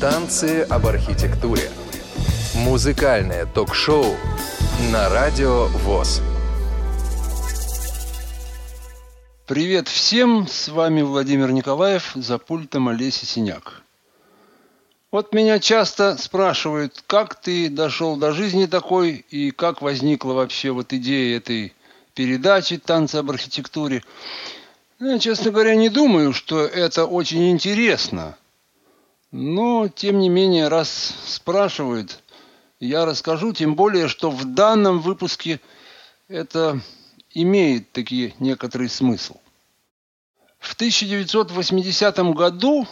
Танцы об архитектуре. Музыкальное ток-шоу на радио ВОЗ. Привет всем, с вами Владимир Николаев, за пультом Олеся Синяк. Вот меня часто спрашивают, как ты дошел до жизни такой и как возникла вообще вот идея этой передачи «Танцы об архитектуре». Ну, я, честно говоря, не думаю, что это очень интересно. Но, тем не менее, раз спрашивают, я расскажу, тем более, что в данном выпуске это имеет такие некоторый смысл. В 1980 году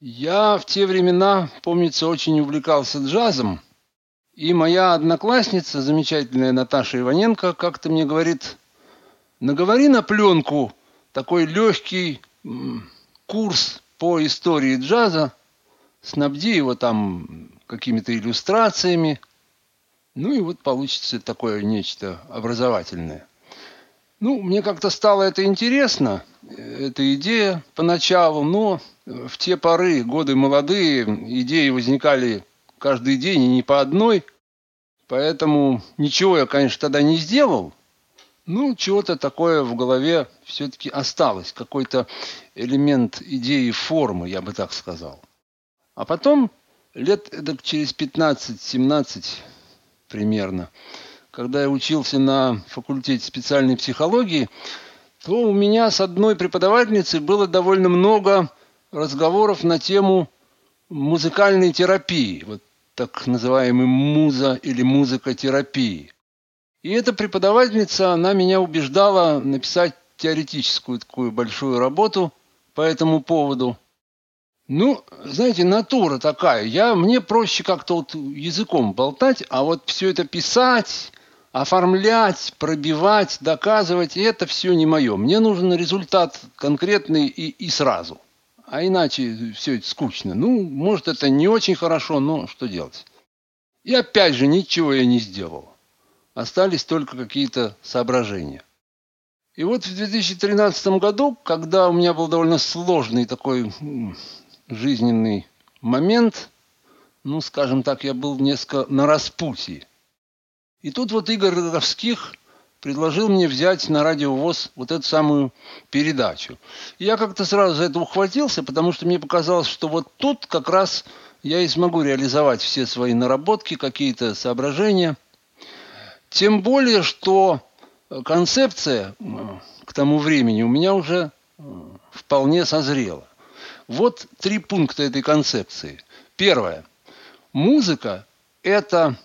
я в те времена, помнится, очень увлекался джазом. И моя одноклассница, замечательная Наташа Иваненко, как-то мне говорит, наговори на пленку такой легкий курс по истории джаза, снабди его там какими-то иллюстрациями, ну и вот получится такое нечто образовательное. Ну, мне как-то стало это интересно, эта идея поначалу, но в те поры, годы молодые, идеи возникали каждый день и не по одной, поэтому ничего я, конечно, тогда не сделал, ну, чего-то такое в голове все-таки осталось, какой-то элемент идеи формы, я бы так сказал. А потом, лет через 15-17 примерно, когда я учился на факультете специальной психологии, то у меня с одной преподавательницей было довольно много разговоров на тему музыкальной терапии, вот так называемой муза или музыкотерапии. И эта преподавательница, она меня убеждала написать теоретическую такую большую работу по этому поводу – ну, знаете, натура такая. Я, мне проще как-то вот языком болтать, а вот все это писать, оформлять, пробивать, доказывать, это все не мое. Мне нужен результат конкретный и, и сразу. А иначе все это скучно. Ну, может, это не очень хорошо, но что делать? И опять же, ничего я не сделал. Остались только какие-то соображения. И вот в 2013 году, когда у меня был довольно сложный такой жизненный момент, ну, скажем так, я был несколько на распутье. И тут вот Игорь Роговских предложил мне взять на радио ВОЗ вот эту самую передачу. И я как-то сразу за это ухватился, потому что мне показалось, что вот тут как раз я и смогу реализовать все свои наработки, какие-то соображения. Тем более, что концепция к тому времени у меня уже вполне созрела. Вот три пункта этой концепции. Первое. Музыка – это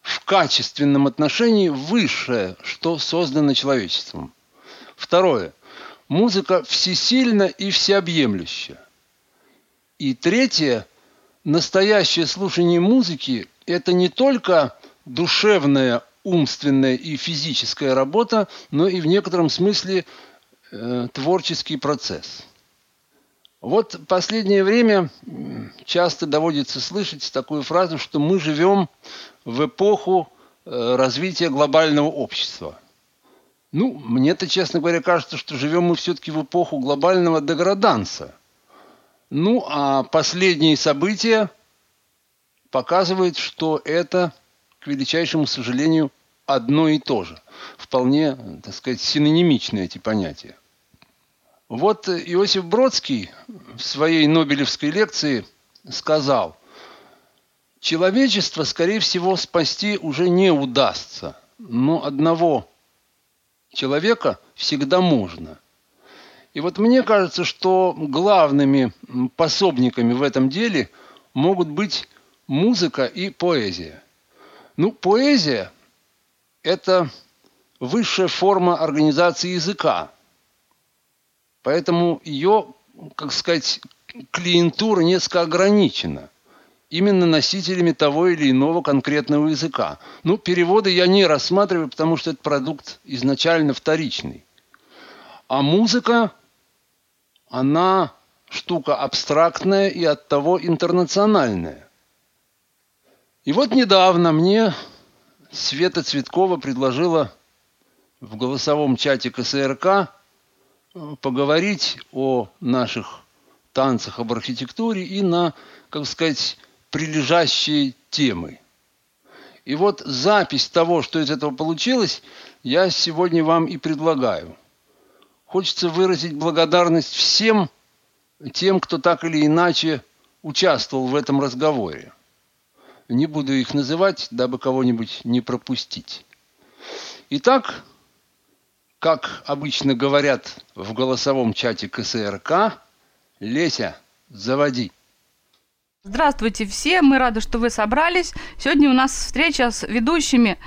в качественном отношении высшее, что создано человечеством. Второе. Музыка всесильна и всеобъемлюща. И третье. Настоящее слушание музыки – это не только душевная, умственная и физическая работа, но и в некотором смысле э, творческий процесс – вот последнее время часто доводится слышать такую фразу, что мы живем в эпоху э, развития глобального общества. Ну, мне-то, честно говоря, кажется, что живем мы все-таки в эпоху глобального деграданса. Ну, а последние события показывают, что это, к величайшему сожалению, одно и то же. Вполне, так сказать, синонимичны эти понятия. Вот Иосиф Бродский в своей Нобелевской лекции сказал, человечество, скорее всего, спасти уже не удастся, но одного человека всегда можно. И вот мне кажется, что главными пособниками в этом деле могут быть музыка и поэзия. Ну, поэзия – это высшая форма организации языка – Поэтому ее, как сказать, клиентура несколько ограничена именно носителями того или иного конкретного языка. Ну, переводы я не рассматриваю, потому что это продукт изначально вторичный. А музыка, она штука абстрактная и оттого интернациональная. И вот недавно мне Света Цветкова предложила в голосовом чате КСРК поговорить о наших танцах, об архитектуре и на, как сказать, прилежащие темы. И вот запись того, что из этого получилось, я сегодня вам и предлагаю. Хочется выразить благодарность всем тем, кто так или иначе участвовал в этом разговоре. Не буду их называть, дабы кого-нибудь не пропустить. Итак, как обычно говорят в голосовом чате КСРК, Леся, заводи. Здравствуйте все, мы рады, что вы собрались. Сегодня у нас встреча с ведущими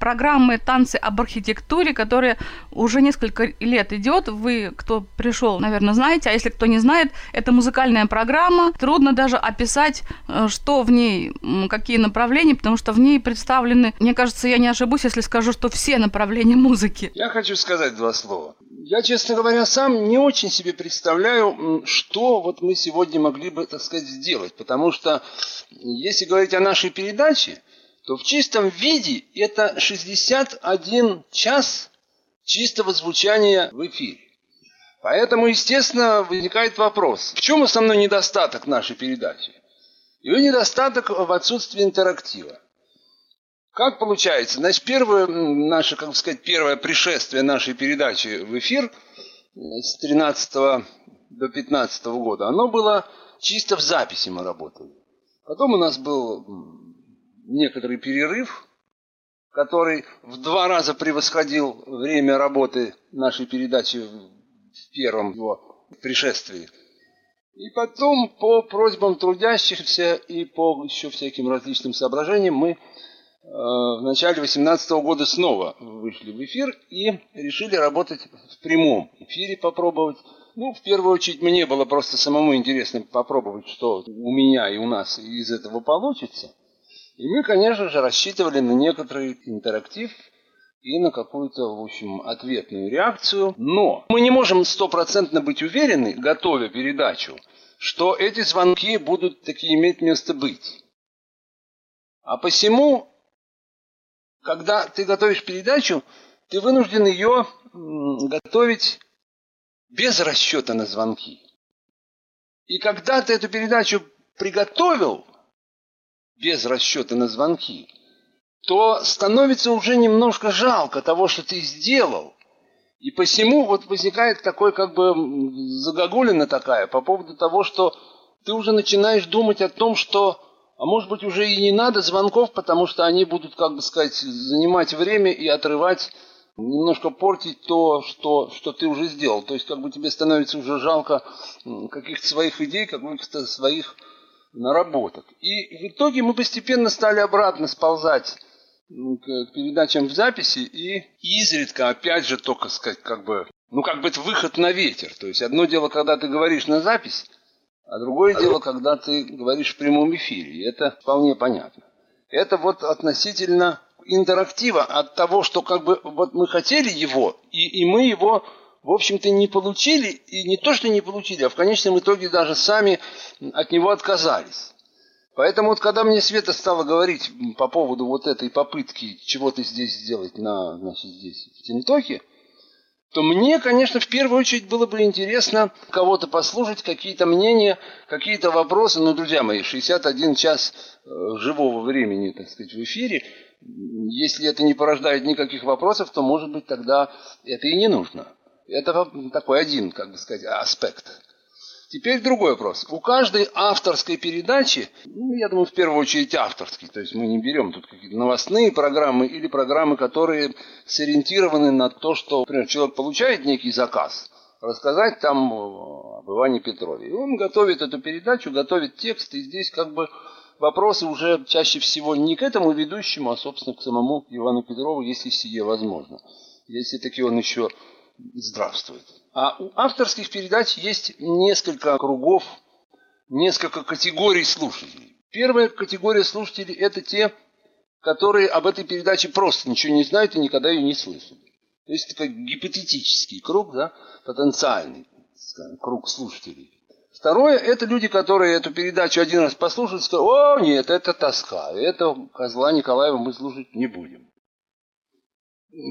программы «Танцы об архитектуре», которая уже несколько лет идет. Вы, кто пришел, наверное, знаете, а если кто не знает, это музыкальная программа. Трудно даже описать, э, что в ней, какие направления, потому что в ней представлены, мне кажется, я не ошибусь, если скажу, что все направления музыки. Я хочу сказать два слова. Я, честно говоря, сам не очень себе представляю, что вот мы сегодня могли бы, так сказать, сделать. Потому что, если говорить о нашей передаче, то в чистом виде это 61 час чистого звучания в эфире. Поэтому, естественно, возникает вопрос, в чем основной недостаток нашей передачи? Ее недостаток в отсутствии интерактива. Как получается? Значит, первое наше, как сказать, первое пришествие нашей передачи в эфир с 13 до 15 года, оно было чисто в записи мы работали. Потом у нас был некоторый перерыв, который в два раза превосходил время работы нашей передачи в первом его пришествии. И потом по просьбам трудящихся и по еще всяким различным соображениям мы э, в начале 2018 года снова вышли в эфир и решили работать в прямом эфире, попробовать. Ну, в первую очередь, мне было просто самому интересно попробовать, что у меня и у нас из этого получится. И мы, конечно же, рассчитывали на некоторый интерактив и на какую-то, в общем, ответную реакцию. Но мы не можем стопроцентно быть уверены, готовя передачу, что эти звонки будут таки иметь место быть. А посему, когда ты готовишь передачу, ты вынужден ее готовить без расчета на звонки. И когда ты эту передачу приготовил, без расчета на звонки, то становится уже немножко жалко того, что ты сделал. И посему вот возникает такой как бы загогулина такая по поводу того, что ты уже начинаешь думать о том, что, а может быть уже и не надо звонков, потому что они будут, как бы сказать, занимать время и отрывать, немножко портить то, что, что ты уже сделал. То есть как бы тебе становится уже жалко каких-то своих идей, каких-то своих наработок. И в итоге мы постепенно стали обратно сползать к передачам в записи и изредка, опять же, только сказать, как бы, ну, как бы это выход на ветер. То есть одно дело, когда ты говоришь на запись, а другое дело, когда ты говоришь в прямом эфире. И это вполне понятно. Это вот относительно интерактива от того, что как бы вот мы хотели его, и, и мы его в общем-то, не получили, и не то, что не получили, а в конечном итоге даже сами от него отказались. Поэтому вот когда мне Света стала говорить по поводу вот этой попытки чего-то здесь сделать на, значит, здесь, в Тинтоке, то мне, конечно, в первую очередь было бы интересно кого-то послушать, какие-то мнения, какие-то вопросы. Ну, друзья мои, 61 час э, живого времени, так сказать, в эфире, если это не порождает никаких вопросов, то, может быть, тогда это и не нужно. Это такой один, как бы сказать, аспект. Теперь другой вопрос. У каждой авторской передачи, ну, я думаю, в первую очередь авторский, то есть мы не берем тут какие-то новостные программы или программы, которые сориентированы на то, что, например, человек получает некий заказ, рассказать там об Иване Петрове. И он готовит эту передачу, готовит текст, и здесь как бы вопросы уже чаще всего не к этому ведущему, а, собственно, к самому Ивану Петрову, если сие возможно. Если таки он еще здравствует. А у авторских передач есть несколько кругов, несколько категорий слушателей. Первая категория слушателей – это те, которые об этой передаче просто ничего не знают и никогда ее не слышали. То есть как гипотетический круг, да, потенциальный скажем, круг слушателей. Второе – это люди, которые эту передачу один раз послушают, скажут, о, нет, это тоска, это козла Николаева мы слушать не будем.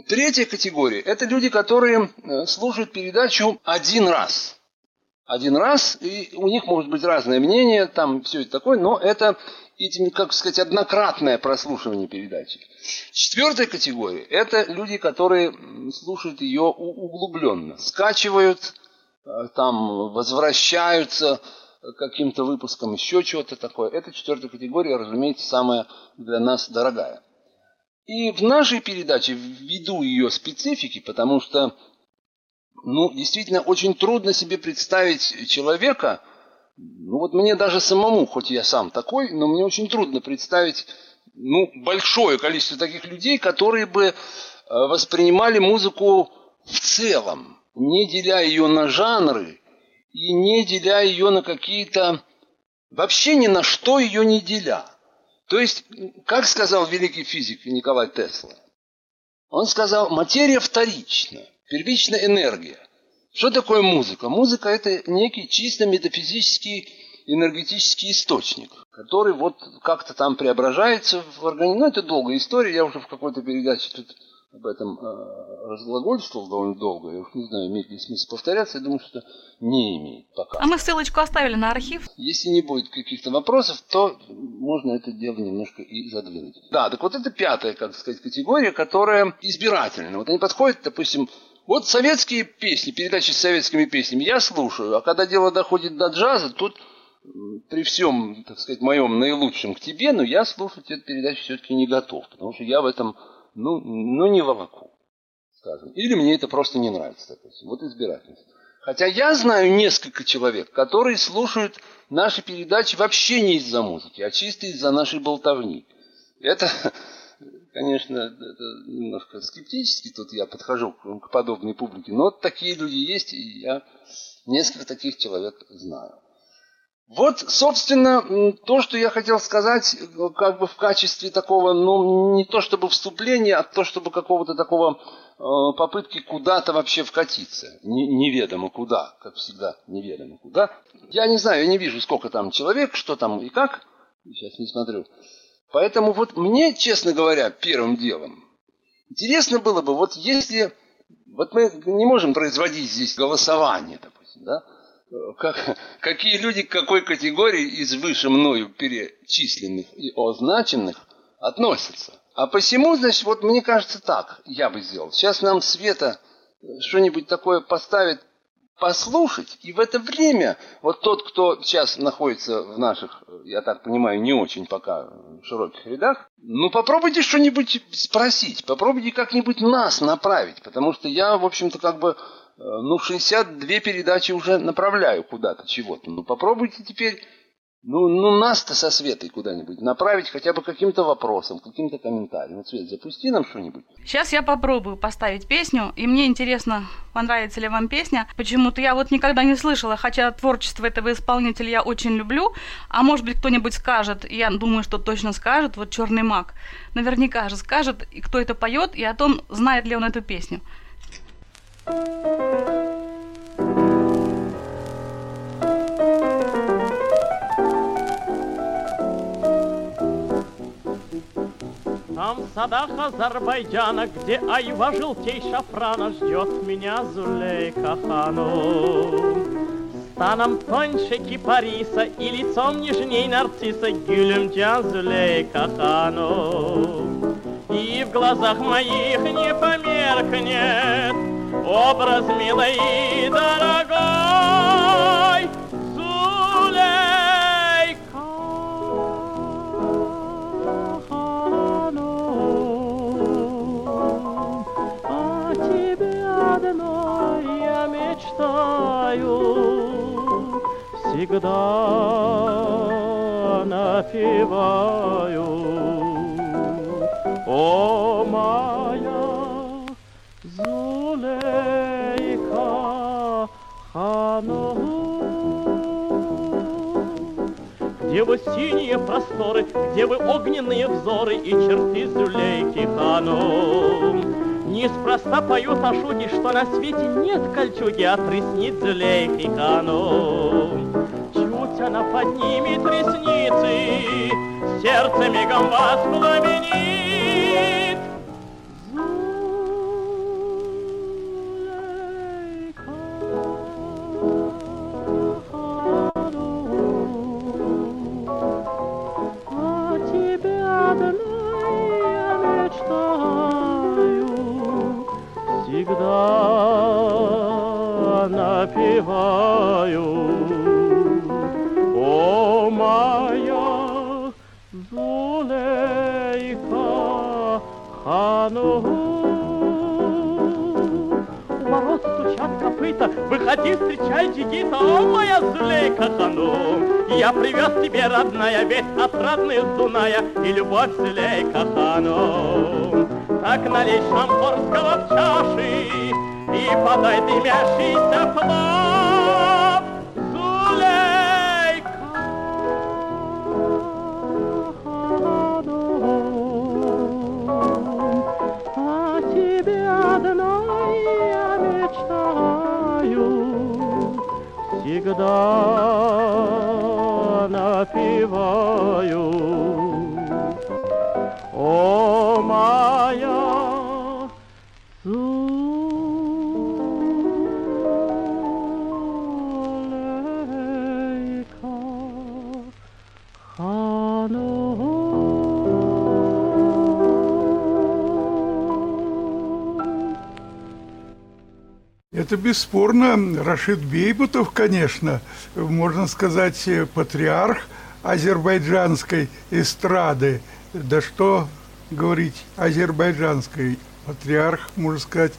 Третья категория – это люди, которые э, слушают передачу один раз. один раз, и у них может быть разное мнение, там все это такое, но это этим, как сказать, однократное прослушивание передачи. Четвертая категория – это люди, которые слушают ее углубленно, скачивают, э, там возвращаются к каким-то выпускам, еще чего-то такое. Это четвертая категория, разумеется, самая для нас дорогая. И в нашей передаче, ввиду ее специфики, потому что, ну, действительно, очень трудно себе представить человека, ну вот мне даже самому, хоть я сам такой, но мне очень трудно представить ну, большое количество таких людей, которые бы э, воспринимали музыку в целом, не деля ее на жанры и не деля ее на какие-то... Вообще ни на что ее не деля. То есть, как сказал великий физик Николай Тесла, он сказал, материя вторична, первичная энергия. Что такое музыка? Музыка – это некий чисто метафизический энергетический источник, который вот как-то там преображается в организме. Ну, это долгая история, я уже в какой-то передаче тут об этом э, разглагольствовал довольно долго. Я уж не знаю, имеет ли смысл повторяться. Я думаю, что не имеет пока. А мы ссылочку оставили на архив. Если не будет каких-то вопросов, то можно это дело немножко и задвинуть. Да, так вот это пятая, как сказать, категория, которая избирательна. Вот они подходят, допустим, вот советские песни, передачи с советскими песнями я слушаю, а когда дело доходит до джаза, тут при всем, так сказать, моем наилучшем к тебе, но я слушать эту передачу все-таки не готов, потому что я в этом, ну, ну не волоку, скажем. Или мне это просто не нравится, допустим. Вот избирательность. Хотя я знаю несколько человек, которые слушают наши передачи вообще не из-за музыки, а чисто из-за нашей болтовни. Это, конечно, это немножко скептически тут я подхожу к подобной публике, но такие люди есть, и я несколько таких человек знаю. Вот, собственно, то, что я хотел сказать, как бы в качестве такого, ну, не то чтобы вступления, а то, чтобы какого-то такого э, попытки куда-то вообще вкатиться. Не, неведомо куда, как всегда, неведомо куда. Я не знаю, я не вижу, сколько там человек, что там и как. Сейчас не смотрю. Поэтому вот мне, честно говоря, первым делом, интересно было бы, вот если... Вот мы не можем производить здесь голосование, допустим, да? Как, какие люди к какой категории из выше мною перечисленных и означенных относятся. А посему, значит, вот мне кажется так, я бы сделал. Сейчас нам Света что-нибудь такое поставит послушать, и в это время вот тот, кто сейчас находится в наших, я так понимаю, не очень пока широких рядах, ну попробуйте что-нибудь спросить, попробуйте как-нибудь нас направить, потому что я, в общем-то, как бы Э, ну, 62 передачи уже направляю куда-то чего-то. Ну, попробуйте теперь, ну, ну нас-то со Светой куда-нибудь направить хотя бы каким-то вопросом, каким-то комментарием. Вот, Свет, запусти нам что-нибудь. Сейчас я попробую поставить песню, и мне интересно, понравится ли вам песня. Почему-то я вот никогда не слышала, хотя творчество этого исполнителя я очень люблю, а может быть кто-нибудь скажет, я думаю, что точно скажет, вот «Черный маг». Наверняка же скажет, и кто это поет, и о том, знает ли он эту песню. Там в садах Азербайджана, где айва желтей шафрана Ждет меня Зулейка хану. Станом тоньше кипариса и лицом нежней нарцисса Гюлем Зулейка хану. И в глазах моих не померкнет образ милой и дорогой Зулейка. О тебе одной я мечтаю Всегда напеваю О, моя Хану. Где вы синие просторы, где вы огненные взоры и черты Зулейки Хану. Неспроста поют о шуге, что на свете нет кольчуги от ресниц Зулейки Хану. Чуть она поднимет ресницы, сердце мигом воспламенит. всегда напеваю. О, моя Зулейха Хану. Мороз стучат копыта, выходи, встречай Джигита, о, моя злейка Хану. Я привез тебе, родная, весь родных Дуная и любовь злейка Хану. Так налей шампорского в чаши и подай дымящийся плав. Зулейка о тебе одной я мечтаю, всегда напеваю. О, Это бесспорно Рашид Бейбутов, конечно, можно сказать, э, патриарх азербайджанской эстрады. Да что говорить азербайджанской, патриарх, можно сказать,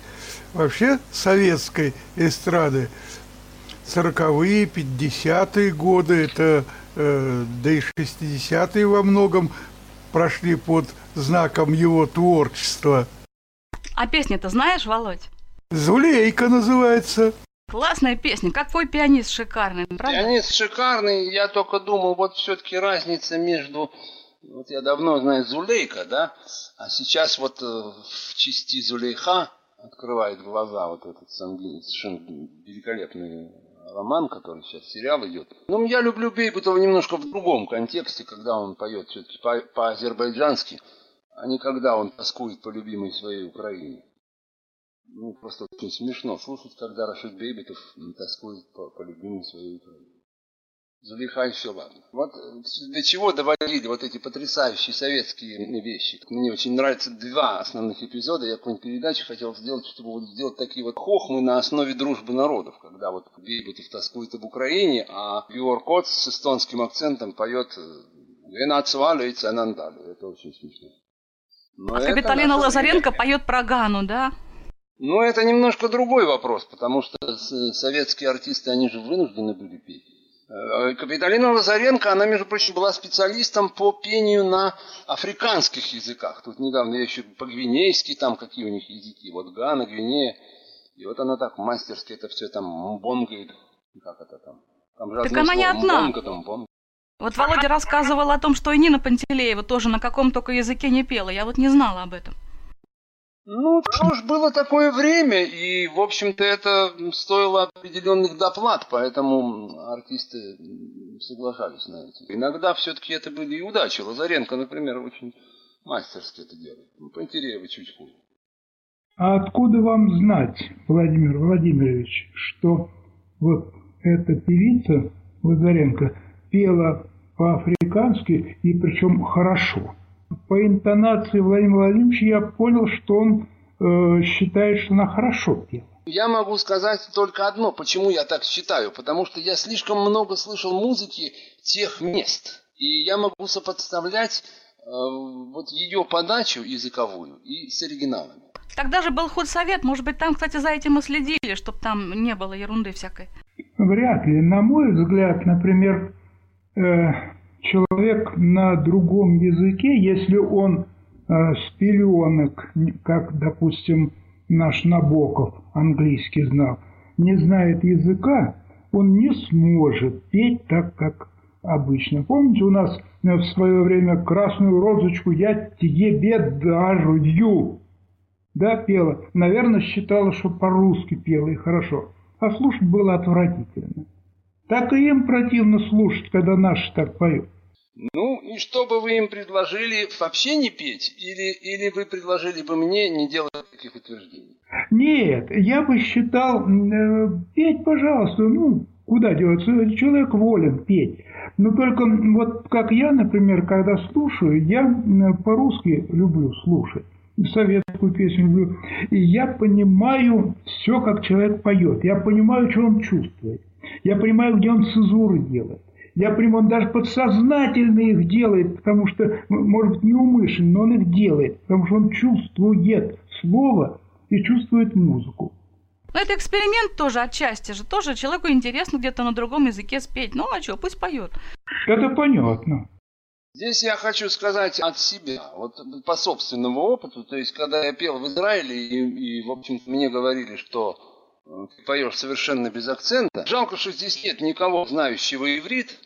вообще советской эстрады. Сороковые, пятидесятые годы, это, э, да и шестидесятые во многом прошли под знаком его творчества. А песни-то знаешь, Володь? Зулейка называется. Классная песня. Какой пианист шикарный, правда? Пианист шикарный, я только думал, вот все-таки разница между... Вот я давно знаю Зулейка, да, а сейчас вот э, в части Зулейха открывает глаза вот этот сам- совершенно великолепный роман, который сейчас сериал идет. Ну, я люблю Бейбутова немножко в другом контексте, когда он поет все-таки по- по-азербайджански, а не когда он тоскует по любимой своей Украине. Ну, просто очень смешно слушать, когда Рашид Бейбитов тоскует по, по любимой своей Украине. Зулейха и все ладно. Вот э, до чего доводили вот эти потрясающие советские вещи. Мне очень нравятся два основных эпизода. Я какую-нибудь передачу хотел сделать, чтобы вот сделать такие вот хохмы на основе дружбы народов. Когда вот Бейбутов тоскует об Украине, а Георг Коц с эстонским акцентом поет «Венацвалю и Цанандалю». Это очень смешно. Но А это Капиталина наша Лазаренко поет про Гану, да? Ну, это немножко другой вопрос, потому что советские артисты, они же вынуждены были петь. Э, Капиталина Лазаренко, она, между прочим, была специалистом по пению на африканских языках. Тут недавно я еще по-гвинейски, там какие у них языки, вот Гана, Гвинея. И вот она так мастерски это все там мбонгает. Как это там? Там же Так она не одна. мбонга, там. Вот Володя рассказывал о том, что и Нина Пантелеева тоже на каком только языке не пела. Я вот не знала об этом. Ну, что ж, было такое время, и, в общем-то, это стоило определенных доплат, поэтому артисты соглашались на эти. Иногда все-таки это были и удачи. Лазаренко, например, очень мастерски это делает. Ну, Пантереева чуть хуже. А откуда вам знать, Владимир Владимирович, что вот эта певица Лазаренко пела по-африкански и причем хорошо? По интонации Владимира Владимировича я понял, что он э, считает, что она хорошо пела. Я могу сказать только одно, почему я так считаю. Потому что я слишком много слышал музыки тех мест. И я могу сопоставлять э, вот ее подачу языковую и с оригиналами. Тогда же был худсовет, может быть, там, кстати, за этим и следили, чтобы там не было ерунды всякой. Вряд ли. На мой взгляд, например, э, человек на другом языке, если он э, с как, допустим, наш Набоков английский знал, не знает языка, он не сможет петь так, как обычно. Помните, у нас э, в свое время «Красную розочку я тебе дарю» да, пела. Наверное, считала, что по-русски пела и хорошо. А слушать было отвратительно. Так и им противно слушать, когда наши так поют. Ну, и что бы вы им предложили вообще не петь? Или, или вы предложили бы мне не делать таких утверждений? Нет, я бы считал, э, петь, пожалуйста, ну, куда деваться, человек волен петь. Но только вот как я, например, когда слушаю, я по-русски люблю слушать, советскую песню люблю, и я понимаю все, как человек поет, я понимаю, что он чувствует, я понимаю, где он цезуры делает. Я понимаю, он даже подсознательно их делает, потому что, может быть, неумышленно, но он их делает, потому что он чувствует слово и чувствует музыку. Но это эксперимент тоже отчасти же. Тоже человеку интересно где-то на другом языке спеть. Ну а что, пусть поет. Это понятно. Здесь я хочу сказать от себя, вот по собственному опыту, то есть когда я пел в Израиле и, и в общем мне говорили, что ты поешь совершенно без акцента. Жалко, что здесь нет никого знающего иврит.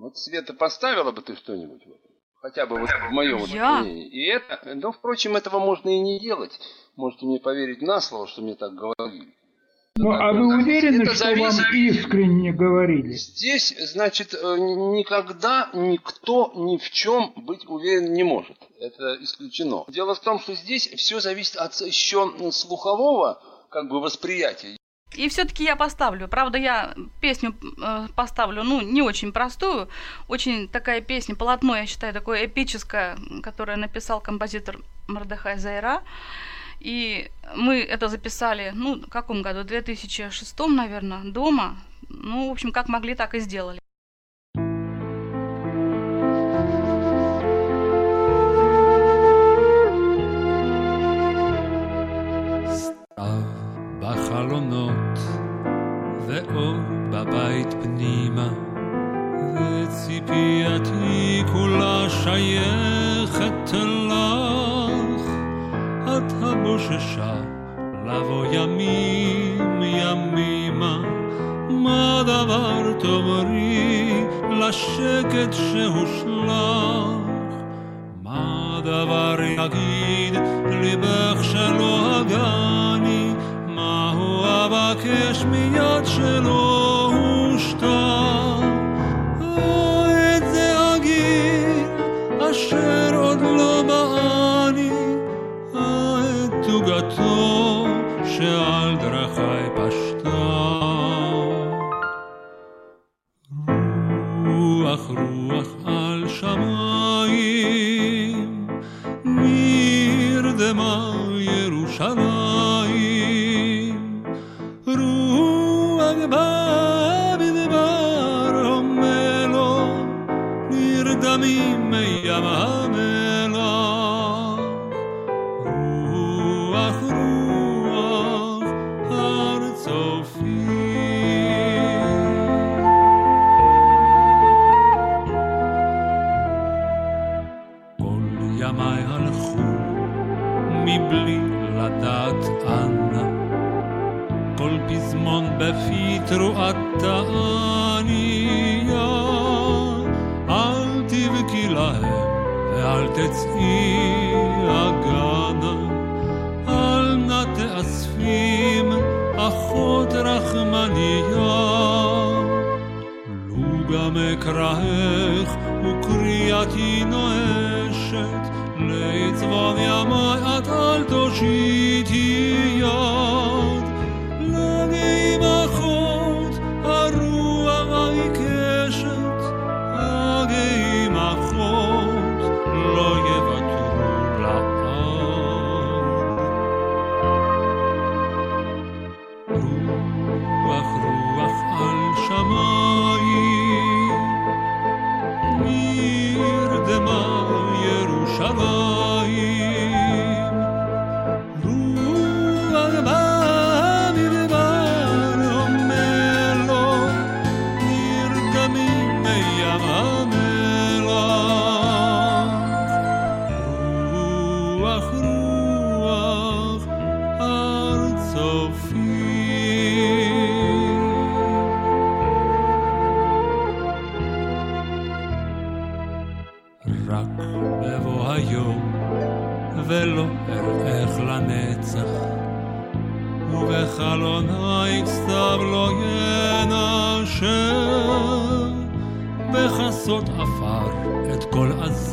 Вот Света поставила бы ты что-нибудь хотя бы вот в моем я? мнении. И это, но впрочем, этого можно и не делать. Можете мне поверить на слово, что мне так говорили. Ну, а вы уверены, это что зависит- вам искренне говорили? Здесь, значит, э, никогда никто ни в чем быть уверен не может. Это исключено. Дело в том, что здесь все зависит от еще слухового как бы восприятия. И все-таки я поставлю. Правда, я песню э, поставлю, ну, не очень простую. Очень такая песня, полотно, я считаю, такое эпическое, которое написал композитор Мордехай Зайра. И мы это записали, ну, в каком году? В 2006, наверное, дома. Ну, в общем, как могли, так и сделали. בחלונות ואור בבית פנימה וציפייתי כולה שייכת לך. את הבוששה לבוא ימים ימימה. מה דבר תאמרי לשקט שהושלך? מה דבר יגיד ליבך שלא הגני אבקש מיד שלא זה אגיד אשר עוד לא באני את תוגתו שעל דרכי פשטה ימיי הלכו מבלי לדעת אנה. כל פזמון בפי תרועת תעניה. אל תבכי להם ואל תצאי הגנה. אל נא תאספים אחות רחמניה גם אקראך וקריאתי נואשת לצבון ימי את אל תושיטי יד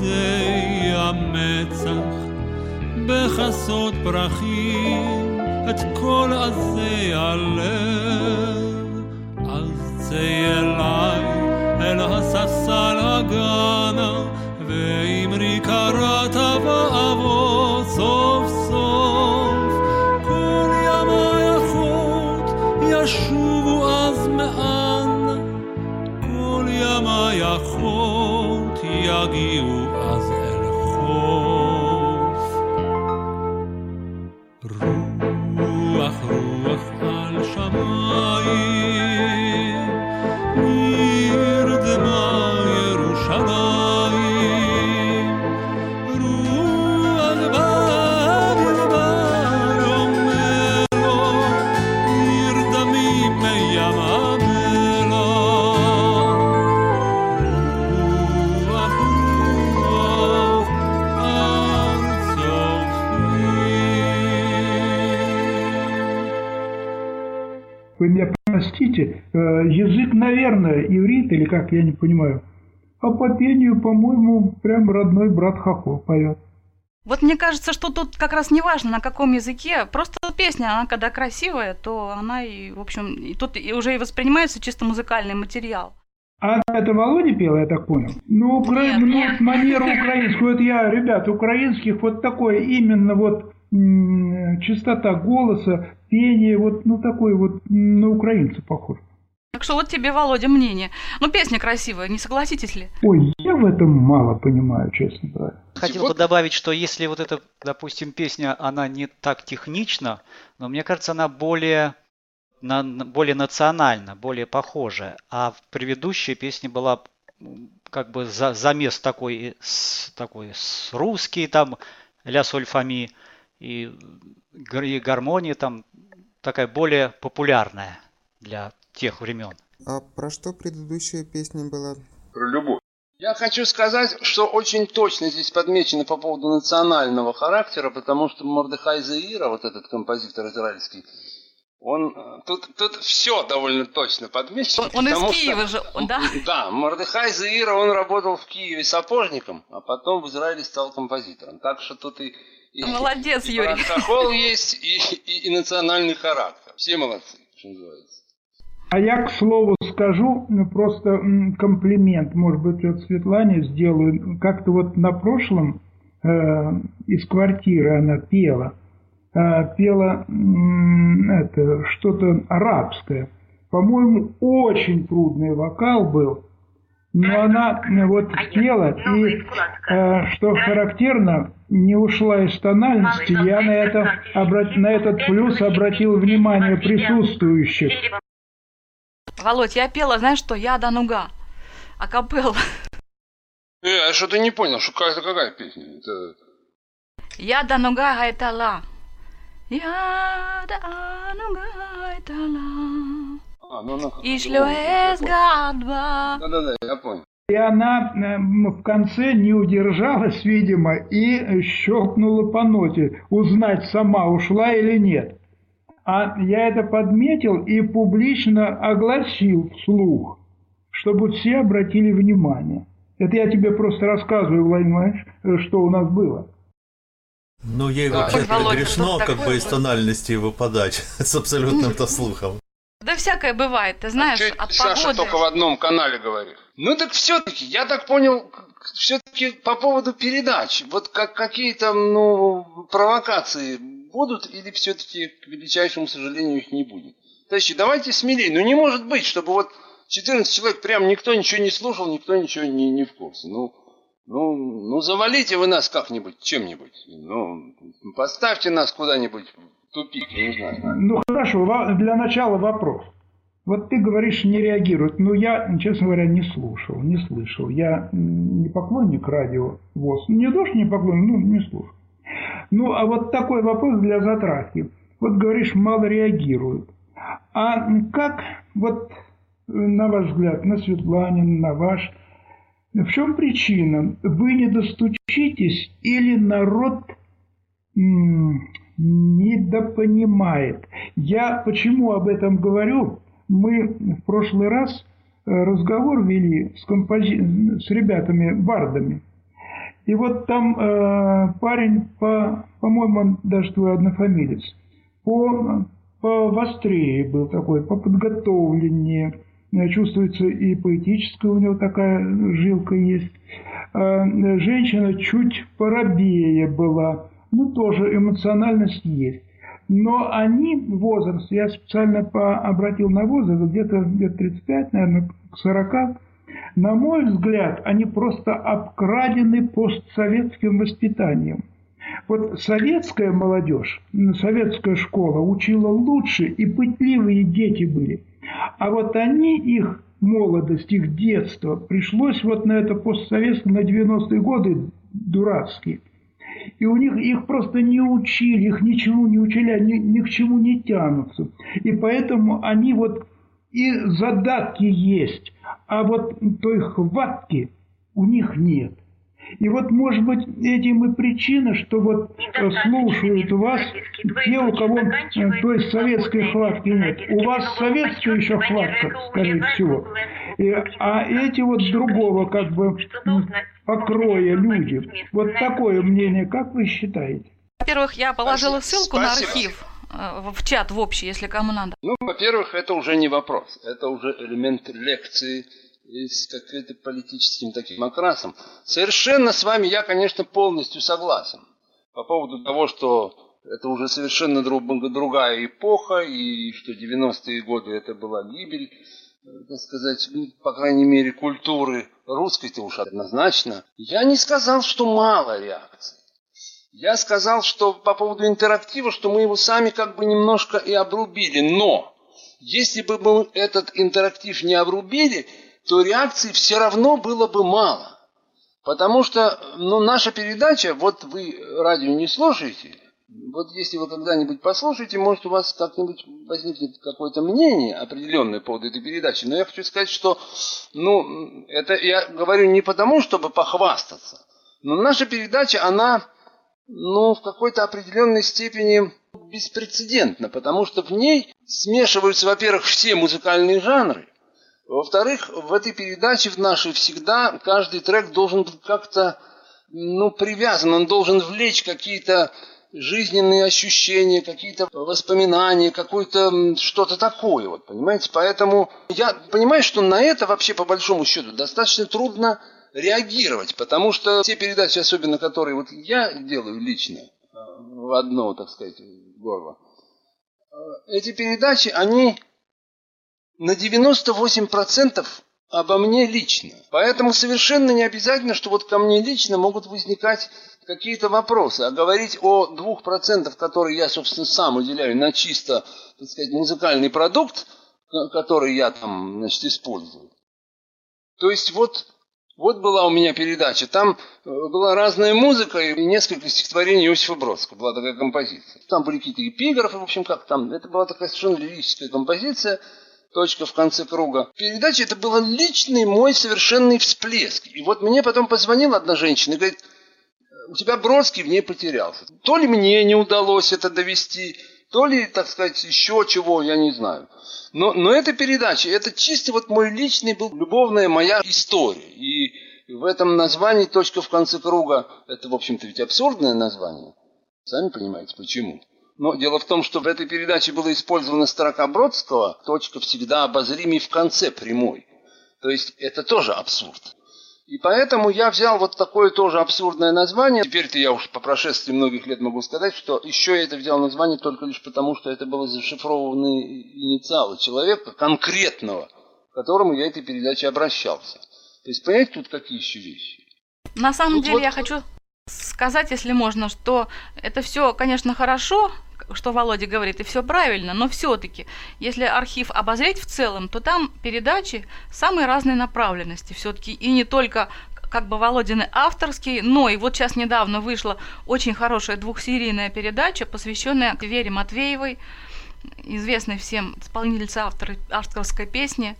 עזי המצח בחסות פרחים את כל עזי הלב. אז צא אליי אל הספסל הגנה ואמרי קראת ואבוא סוף סוף. כל ימי אחות ישובו אז כל ימי הנייחות יגיעו или как, я не понимаю. А по пению, по-моему, прям родной брат Хохол поет. Вот мне кажется, что тут как раз не важно, на каком языке. Просто песня, она когда красивая, то она и, в общем, и тут уже и воспринимается чисто музыкальный материал. А это Володя пел, я так понял? Ну, укра... Ну, нет. манеру украинскую, вот я, ребят, украинских вот такое, именно вот м, чистота голоса, пение, вот, ну, такой вот на украинца похож. Так что вот тебе, Володя, мнение. Ну, песня красивая, не согласитесь ли? Ой, я в этом мало понимаю, честно говоря. Хотел Вот- бы добавить, что если вот эта, допустим, песня, она не так технична, но мне кажется, она более, на, более национальна, более похожая. А в предыдущей песне была как бы за, замес такой, с, такой с русский, там ля соль фа ми, и, и гармония там такая более популярная для тех времен. А про что предыдущая песня была? Про любовь. Я хочу сказать, что очень точно здесь подмечено по поводу национального характера, потому что Мордехай Заира, вот этот композитор израильский, он э, тут, тут все довольно точно подмечено. Он, он из потому что- Киева же, да? Да, Мордехай Заира, он работал в Киеве сапожником, а потом в Израиле стал композитором. Так что тут и, и, Молодец, и Юрий. протокол есть, и, и- и национальный характер. Все молодцы, что называется. А я, к слову, скажу ну, просто комплимент, может быть, вот Светлане сделаю. Как-то вот на прошлом э, из квартиры она пела. Э, пела м, это что-то арабское. По-моему, очень трудный вокал был. Но она э, вот пела, и э, что характерно, не ушла из тональности. Я на, это, обра- на этот плюс обратил внимание присутствующих. Володь, я пела, знаешь что, я Дануга. Акапелла. Э, я что-то не понял, что какая-то какая песня? Это... Я Дануга Гайтала. Я Дануга Гайтала. А, ну она... Ишлюэс Гадба. Да-да-да, я понял. И она э, в конце не удержалась, видимо, и щелкнула по ноте, узнать сама, ушла или нет. А я это подметил и публично огласил вслух, чтобы все обратили внимание. Это я тебе просто рассказываю, Владимир, Ильич, что у нас было. Ну, ей Да. вообще Володя, грешно как бы из тональности выпадать с абсолютным-то слухом. Да всякое бывает, ты знаешь, Чё от Саша погоды. только в одном канале говорит. Ну так все-таки, я так понял, все-таки по поводу передач, вот как какие-то ну, провокации будут или все-таки, к величайшему сожалению, их не будет? Товарищи, давайте смелее. Ну не может быть, чтобы вот 14 человек прям никто ничего не слушал, никто ничего не, не в курсе. Ну, ну, ну завалите вы нас как-нибудь, чем-нибудь. Ну, поставьте нас куда-нибудь в тупик, я не знаю. Ну хорошо, для начала вопрос. Вот ты говоришь, не реагирует. Ну, я, честно говоря, не слушал, не слышал. Я не поклонник радио ВОЗ. Не то, что не поклонник, ну, не слушал. Ну, а вот такой вопрос для затравки. Вот говоришь, мало реагируют. А как, вот, э, на ваш взгляд, на Светланин, на ваш, в чем причина? Вы не достучитесь или народ недопонимает. Я почему об этом говорю? Мы в прошлый раз э, разговор вели с, компози... с ребятами, бардами. И вот там э, парень, по, по-моему, он даже твой однофамилец, по, по вострее был такой, по подготовленнее. Э, Чувствуется и поэтическая у него такая жилка есть. Э, Женщина чуть порабее была, ну тоже эмоциональность есть. Но они, возраст, я специально по, обратил на возраст, где-то где 35, наверное, к 40, На мой взгляд, они просто обкрадены постсоветским воспитанием. Вот советская молодежь, советская школа учила лучше, и пытливые дети были. А вот они, их молодость, их детство, пришлось вот на это постсоветское, на 90-е годы дурацкие. И у них их просто не учили, их ничему не учили, они ни к чему не тянутся. И поэтому они вот и задатки есть, а вот той хватки у них нет. И вот, может быть, этим и причина, что вот э, слушают вас те, у кого, э, то есть советской хватки нет. У вас советская еще хватка, скорее всего. И, а эти вот другого как бы покроя люди. Вот такое мнение, как вы считаете? Во-первых, я положила ссылку на архив э, в чат в общий, если кому надо. Ну, во-первых, это уже не вопрос. Это уже элемент лекции с каким-то политическим таким окрасом. Совершенно с вами я, конечно, полностью согласен. По поводу того, что это уже совершенно друг- другая эпоха, и что 90-е годы это была гибель, э, так сказать, по крайней мере, культуры русской-то уж однозначно. Я не сказал, что мало реакций. Я сказал, что по поводу интерактива, что мы его сами как бы немножко и обрубили. Но если бы мы этот интерактив не обрубили, то реакций все равно было бы мало. Потому что ну, наша передача, вот вы радио не слушаете, вот если вы когда-нибудь послушаете, может у вас как-нибудь возникнет какое-то мнение определенное по поводу этой передачи. Но я хочу сказать, что ну, это я говорю не потому, чтобы похвастаться, но наша передача, она ну, в какой-то определенной степени беспрецедентна, потому что в ней смешиваются, во-первых, все музыкальные жанры, во-вторых, в этой передаче в нашей всегда каждый трек должен быть как-то ну, привязан, он должен влечь какие-то жизненные ощущения, какие-то воспоминания, какое-то что-то такое, вот, понимаете? Поэтому я понимаю, что на это вообще по большому счету достаточно трудно реагировать, потому что те передачи, особенно которые вот я делаю лично, э, в одно, так сказать, горло, э, эти передачи, они на 98% обо мне лично. Поэтому совершенно не обязательно, что вот ко мне лично могут возникать какие-то вопросы. А говорить о 2%, которые я, собственно, сам уделяю на чисто, так сказать, музыкальный продукт, ко- который я там, значит, использую. То есть вот, вот была у меня передача. Там э, была разная музыка и несколько стихотворений Иосифа Бродского. Была такая композиция. Там были какие-то эпиграфы, в общем, как там. Это была такая совершенно лирическая композиция точка в конце круга. Передача это был личный мой совершенный всплеск. И вот мне потом позвонила одна женщина и говорит, у тебя Бродский в ней потерялся. То ли мне не удалось это довести, то ли, так сказать, еще чего, я не знаю. Но, но эта передача, это чисто вот мой личный был, любовная моя история. И в этом названии «Точка в конце круга» это, в общем-то, ведь абсурдное название. Сами понимаете, почему. Но дело в том, что в этой передаче была использована строка Бродского «Точка всегда обозримей в конце прямой». То есть это тоже абсурд. И поэтому я взял вот такое тоже абсурдное название. Теперь-то я уж по прошествии многих лет могу сказать, что еще я это взял название только лишь потому, что это было зашифрованные инициалы человека конкретного, к которому я этой передаче обращался. То есть, понимаете, тут какие еще вещи? На самом Тут деле вот- я хочу сказать, если можно, что это все, конечно, хорошо, что Володя говорит, и все правильно, но все-таки, если архив обозреть в целом, то там передачи самой разной направленности все-таки, и не только как бы Володины авторские, но и вот сейчас недавно вышла очень хорошая двухсерийная передача, посвященная Вере Матвеевой, известной всем исполнительнице автор, авторской песни.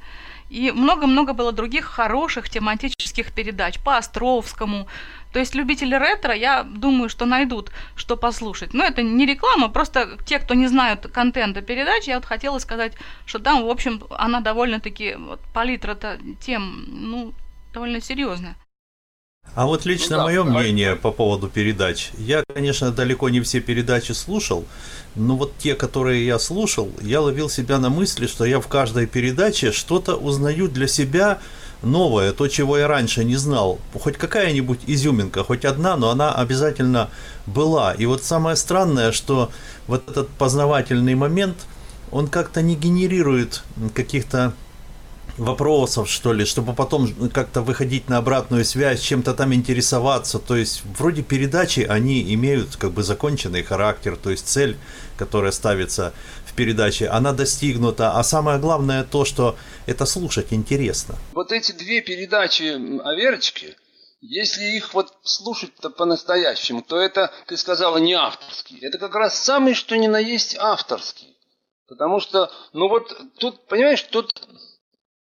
И много-много было других хороших тематических передач по Островскому. То есть любители ретро, я думаю, что найдут, что послушать. Но это не реклама, просто те, кто не знают контента передач, я вот хотела сказать, что там, в общем, она довольно-таки, вот, палитра-то тем, ну, довольно серьезная. А вот лично Ну да, мое давай. мнение по поводу передач. Я, конечно, далеко не все передачи слушал, но вот те, которые я слушал, я ловил себя на мысли, что я в каждой передаче что-то узнаю для себя новое, то, чего я раньше не знал. Хоть какая-нибудь изюминка, хоть одна, но она обязательно была. И вот самое странное, что вот этот познавательный момент, он как-то не генерирует каких-то вопросов, что ли, чтобы потом как-то выходить на обратную связь, чем-то там интересоваться. То есть вроде передачи, они имеют как бы законченный характер, то есть цель, которая ставится в передаче, она достигнута. А самое главное то, что это слушать интересно. Вот эти две передачи о Верочке, если их вот слушать-то по-настоящему, то это, ты сказала, не авторский. Это как раз самый, что ни на есть авторский. Потому что, ну вот тут, понимаешь, тут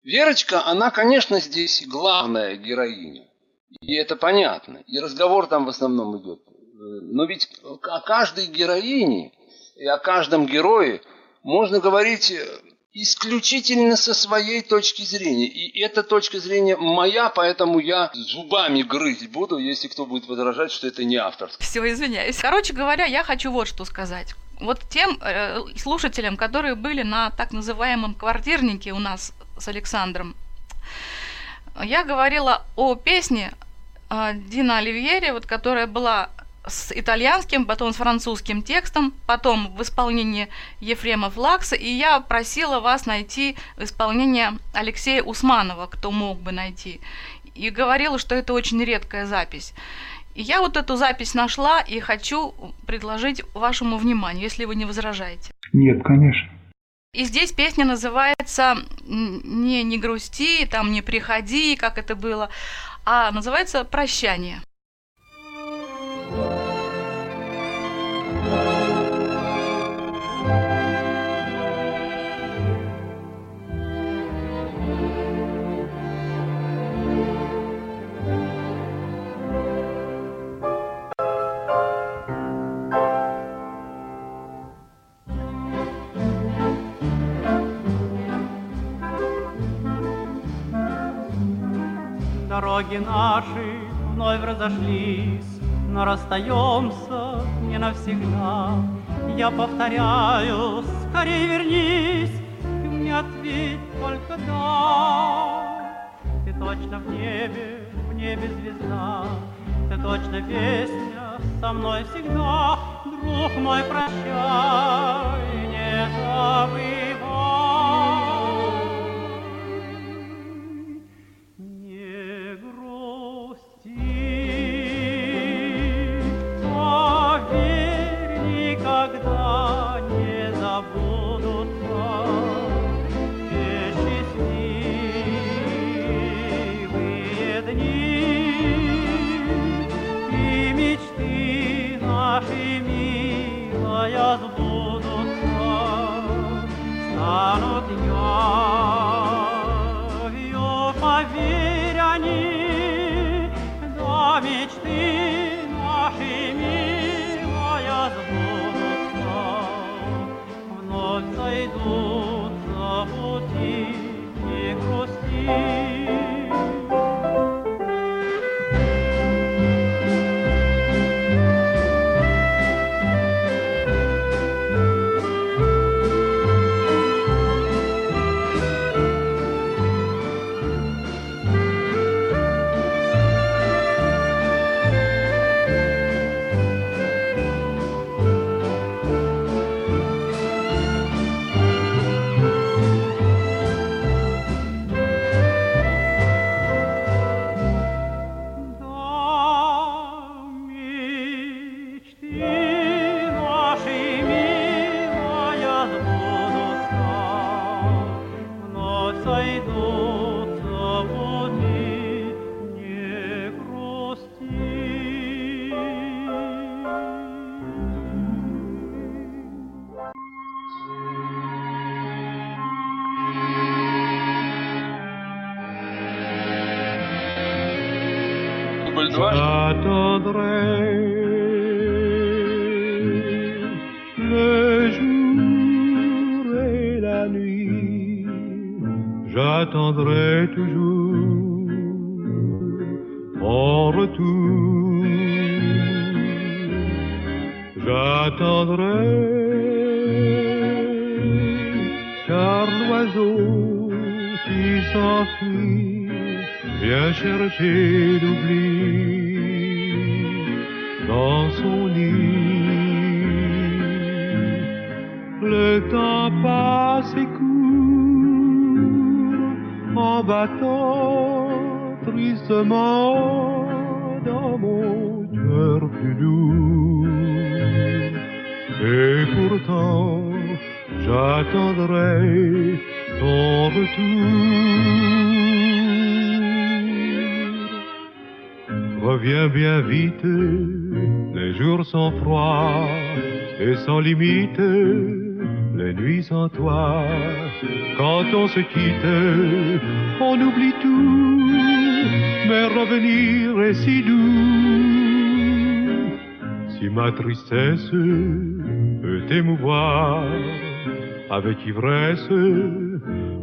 Верочка, она, конечно, здесь главная героиня. И это понятно. И разговор там в основном идет. Но ведь о каждой героине и о каждом герое можно говорить исключительно со своей точки зрения. И эта точка зрения моя, поэтому я зубами грызть буду, если кто будет возражать, что это не авторское. Все, извиняюсь. Короче говоря, я хочу вот что сказать. Вот тем э, слушателям, которые были на так называемом квартирнике у нас с Александром, я говорила о песне э, Дина Оливьери, вот, которая была с итальянским, потом с французским текстом, потом в исполнении Ефрема Флакса, и я просила вас найти исполнение Алексея Усманова, кто мог бы найти, и говорила, что это очень редкая запись. И я вот эту запись нашла и хочу предложить вашему вниманию, если вы не возражаете. Нет, конечно. И здесь песня называется не «Не грусти», там «Не приходи», как это было, а называется «Прощание». Дороги наши вновь разошлись, но расстаемся не навсегда. Я повторяю, скорее вернись, ты мне ответь только да. Ты точно в небе, в небе звезда, ты точно песня со мной всегда. Друг мой, прощай, не забывай. J'attendrai le jour et la nuit. J'attendrai toujours ton retour. J'attendrai car l'oiseau qui s'enfuit vient chercher l'oubli dans son nid. Le temps passe et court, en battant tristement dans mon cœur plus lourd. Et pourtant, j'attendrai ton retour. Reviens bien vite, les jours sont froids et sans limite, les nuits sans toi. Quand on se quitte, on oublie tout, mais revenir est si doux. Si ma tristesse peut t'émouvoir, avec ivresse,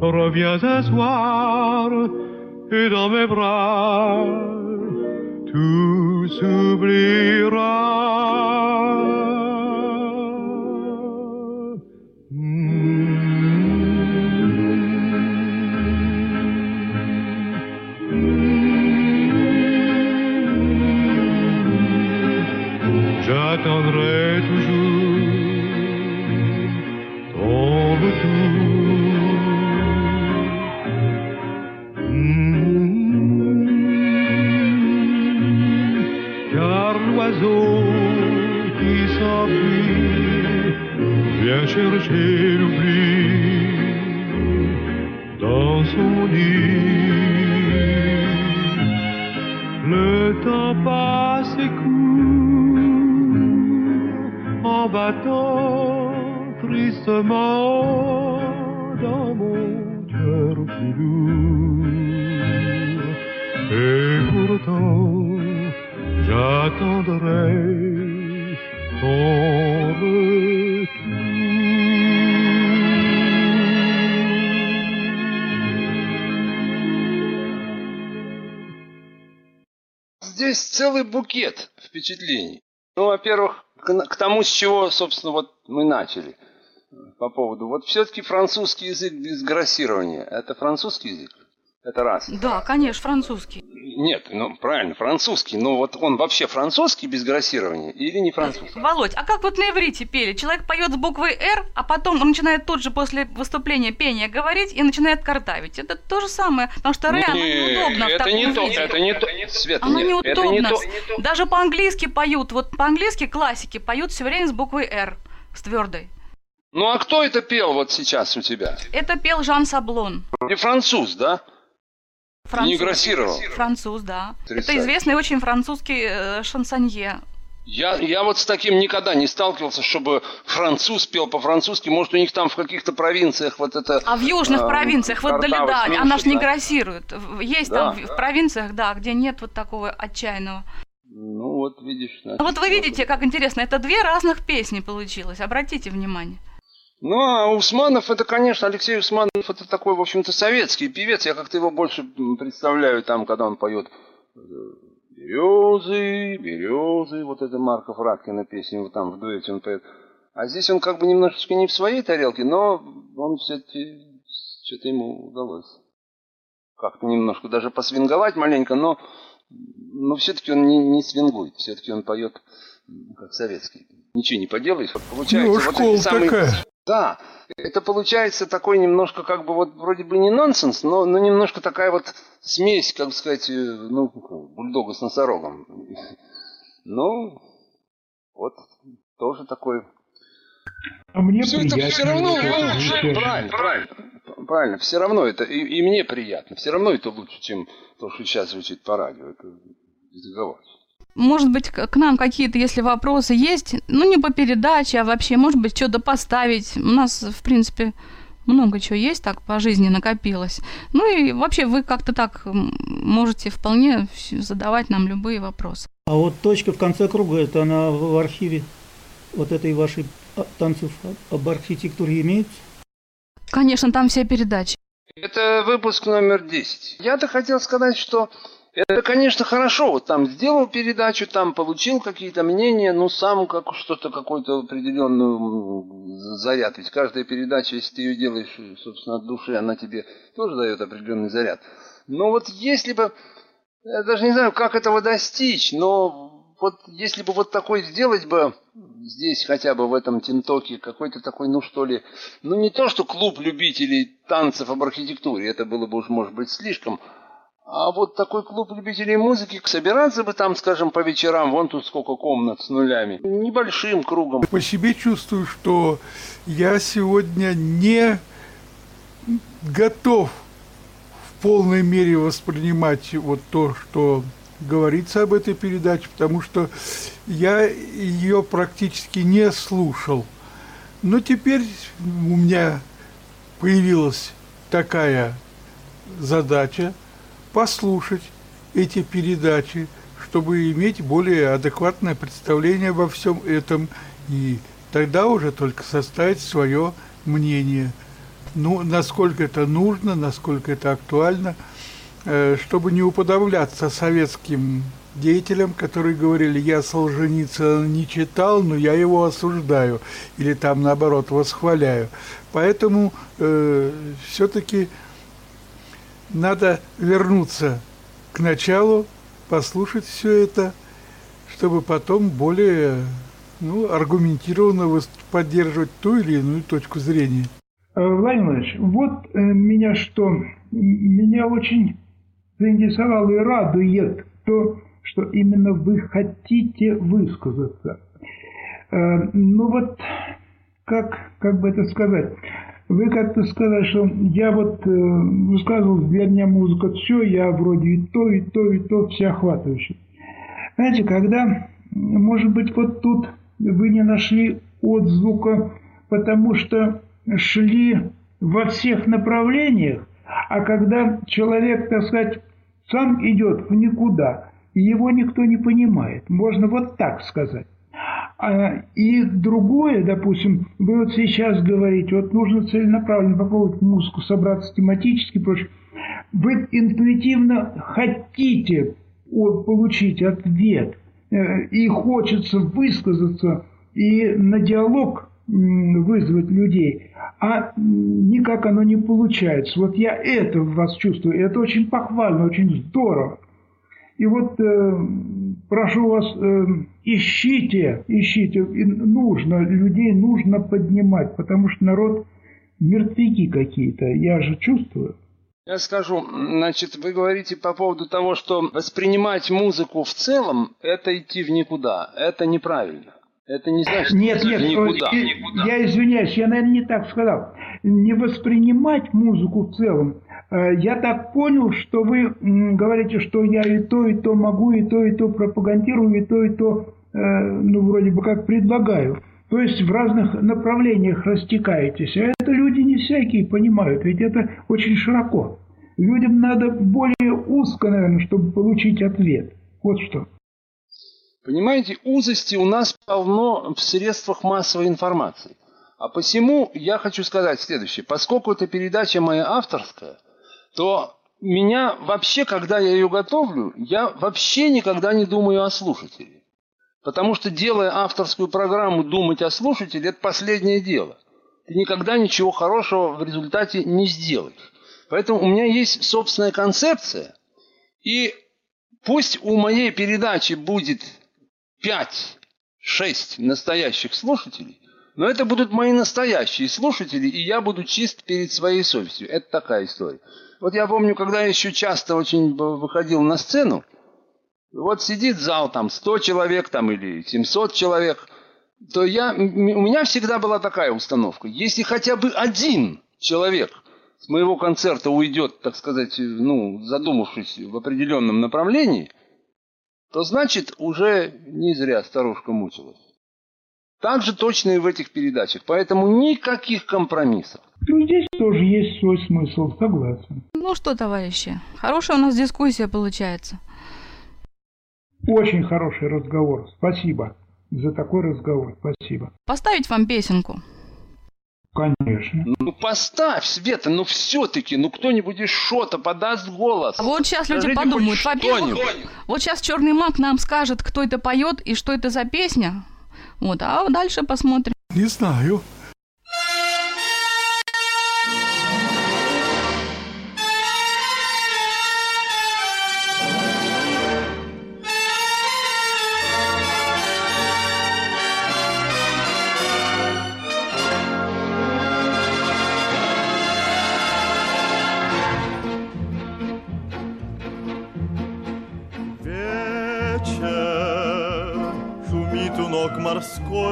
reviens un soir et dans mes bras, tout s'oubliera. Chercher l'oubli dans son nid. Le temps passe et court en battant tristement dans mon cœur plus. Et pourtant, j'attendrai ton Здесь целый букет впечатлений. Ну, во-первых, к, к тому, с чего, собственно, вот мы начали по поводу. Вот все-таки французский язык без грассирования. Это французский язык? Это раз. Да, конечно, французский. Нет, ну правильно, французский. Но вот он вообще французский без грассирования или не французский? Володь, а как вот на иврите пели? Человек поет с буквой «Р», а потом он начинает тут же после выступления пения говорить и начинает картавить. Это то же самое, потому что «Р» оно неудобно в это таком не то, это не то. Свет, Оно нет, это неудобно. не то. Даже по-английски поют. Вот по-английски классики поют все время с буквой «Р», с твердой. Ну а кто это пел вот сейчас у тебя? Это пел Жан Саблон. Не француз, да? Француз. Не грассировал. Француз, да. Это известный очень французский э, шансонье. Я, я вот с таким никогда не сталкивался, чтобы француз пел по-французски. Может, у них там в каких-то провинциях вот это... А в южных а, провинциях, вот картавость Долида, меньше, она ж не да? грассирует. Есть Да. там в- в провинциях, да, где нет вот такого отчаянного. Ну, вот видишь. значит, вот вы видите, как интересно, это две разных песни получилось, обратите внимание. Ну, а Усманов, это, конечно, Алексей Усманов, это такой, в общем-то, советский певец. Я как-то его больше представляю там, когда он поет э, «Березы, березы», вот это Марков Радкина песня, вот там в дуэте он поет. А здесь он как бы немножечко не в своей тарелке, но он все-таки, что-то ему удалось. Как-то немножко даже посвинговать маленько, но, но все-таки он не, не свингует, все-таки он поет как советский. Ничего не поделаешь, вот получается. Ну, вот школа самые- такая. Да, это получается такой немножко как бы вот вроде бы не нонсенс, но, но немножко такая вот смесь, как сказать, э, ну, бульдога с носорогом. Ну, вот тоже такой. А мне Все это приятно. все равно это лучше. Правильно, правильно. Правильно, все равно это, и, и мне приятно, все равно это лучше, чем то, что сейчас звучит по радио. Это без договора. Может быть, к нам какие-то, если вопросы есть, ну не по передаче, а вообще, может быть, что-то поставить. У нас, в принципе, много чего есть, так по жизни накопилось. Ну и вообще вы как-то так можете вполне задавать нам любые вопросы. А вот точка в конце круга, это она в архиве вот этой вашей а, танцев об архитектуре имеется? Конечно, там все передачи. Это выпуск номер 10. Я-то хотел сказать, что это, конечно, хорошо. Вот там сделал передачу, там получил какие-то мнения, ну, сам как что-то, какой-то определенную заряд. Ведь каждая передача, если ты ее делаешь, собственно, от души, она тебе тоже дает определенный заряд. Но вот если бы, я даже не знаю, как этого достичь, но вот если бы вот такой сделать бы здесь хотя бы в этом Тинтоке какой-то такой, ну что ли, ну не то, что клуб любителей танцев об архитектуре, это было бы уж, может быть, слишком, а вот такой клуб любителей музыки, собираться бы там, скажем, по вечерам, вон тут сколько комнат с нулями, небольшим кругом. По себе чувствую, что я сегодня не готов в полной мере воспринимать вот то, что говорится об этой передаче, потому что я ее практически не слушал. Но теперь у меня появилась такая задача послушать эти передачи, чтобы иметь более адекватное представление обо всем этом и тогда уже только составить свое мнение. Ну, насколько это нужно, насколько это актуально – Э, чтобы не уподобляться советским деятелям, которые говорили, я Солженицына не читал, но я его осуждаю, или там наоборот восхваляю. Поэтому э, все-таки надо вернуться к началу, послушать все это, чтобы потом более ну, аргументированно поддерживать ту или иную точку зрения. Э, Владимир вот э, меня что, меня очень заинтересовало и радует то, что именно вы хотите высказаться. Э, ну вот, как, как бы это сказать? Вы как-то сказали, что я вот э, высказывал, для меня музыка все, я вроде и то, и то, и то всеохватывающий. Знаете, когда, может быть, вот тут вы не нашли отзвука, потому что шли во всех направлениях, а когда человек, так сказать, сам идет в никуда, и его никто не понимает, можно вот так сказать. А, и другое, допустим, вы вот сейчас говорите, вот нужно целенаправленно попробовать музыку собраться тематически, прочее. Вы интуитивно хотите получить ответ, э, и хочется высказаться, и на диалог вызвать людей, а никак оно не получается. Вот я это в вас чувствую, и это очень похвально, очень здорово. И вот э, прошу вас, э, ищите, ищите, нужно, людей нужно поднимать, потому что народ мертвяки какие-то, я же чувствую. Я скажу, значит, вы говорите по поводу того, что воспринимать музыку в целом – это идти в никуда. Это неправильно. Это не значит нет, нет, никуда, я, никуда. Я извиняюсь, я, наверное, не так сказал. Не воспринимать музыку в целом. Э, я так понял, что вы говорите, что я и то, и то могу, и то, и то пропагандирую, и то, и то, э, ну, вроде бы как предлагаю. То есть в разных направлениях растекаетесь. А это люди не всякие понимают, ведь это очень широко. Людям надо более узко, наверное, чтобы получить ответ. Вот что. Понимаете, узости у нас полно в средствах массовой информации. А посему я хочу сказать следующее. Поскольку эта передача моя авторская, то меня вообще, когда я ее готовлю, я вообще никогда не думаю о слушателе. Потому что, делая авторскую программу, думать о слушателе – это последнее дело. Ты никогда ничего хорошего в результате не сделаешь. Поэтому у меня есть собственная концепция. И пусть у моей передачи будет 5-6 настоящих слушателей, но это будут мои настоящие слушатели, и я буду чист перед своей совестью. Это такая история. Вот я помню, когда я еще часто очень выходил на сцену, вот сидит зал там 100 человек там или 700 человек, то я, у меня всегда была такая установка. Если хотя бы один человек с моего концерта уйдет, так сказать, ну, задумавшись в определенном направлении – то значит уже не зря старушка мучилась. Так же точно и в этих передачах. Поэтому никаких компромиссов. Ну, здесь тоже есть свой смысл, согласен. Ну что, товарищи, хорошая у нас дискуссия получается. Очень хороший разговор. Спасибо за такой разговор. Спасибо. Поставить вам песенку? Конечно. Ну поставь, Света, ну все-таки, ну кто-нибудь из шота подаст голос. А вот сейчас люди подумают, во-первых, вот сейчас черный маг нам скажет, кто это поет и что это за песня. Вот, а дальше посмотрим. Не знаю.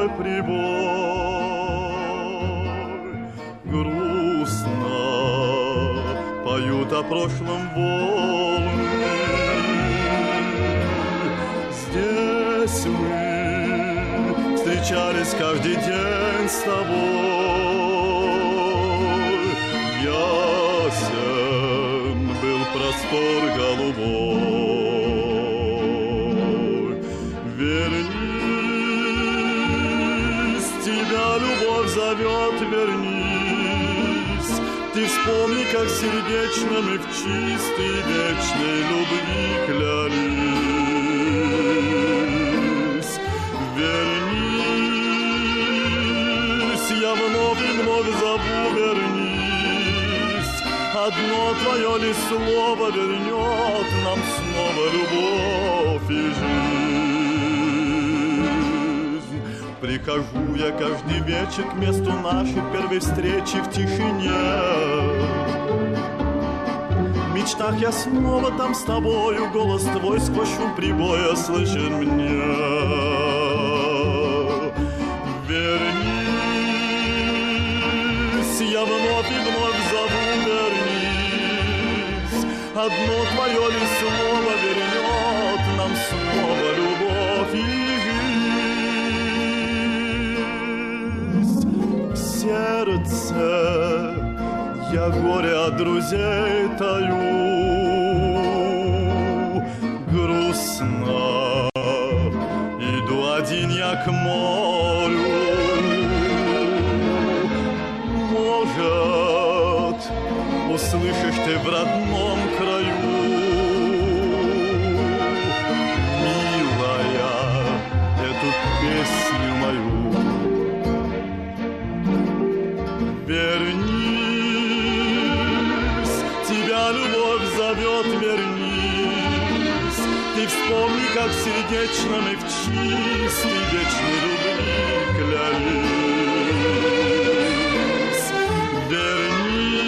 Прибой. Грустно поют о прошлом волны. Здесь мы встречались каждый день с тобой. Ясен был простор голубой Ты вспомни, как сердечно мы в чистой вечной любви клялись. Вернись, я вновь и вновь зову, вернись. Одно твое ли слово вернет нам снова любовь и жизнь? Прихожу я каждый вечер к месту нашей первой встречи в тишине Мечтах я снова там с тобою Голос твой сквозь шум прибоя слышен мне. Вернись, я вновь и вновь зову, вернись. Одно твое ли слово от друзей таю как сердечно мы в чистой вечной любви. Клялись Вернись,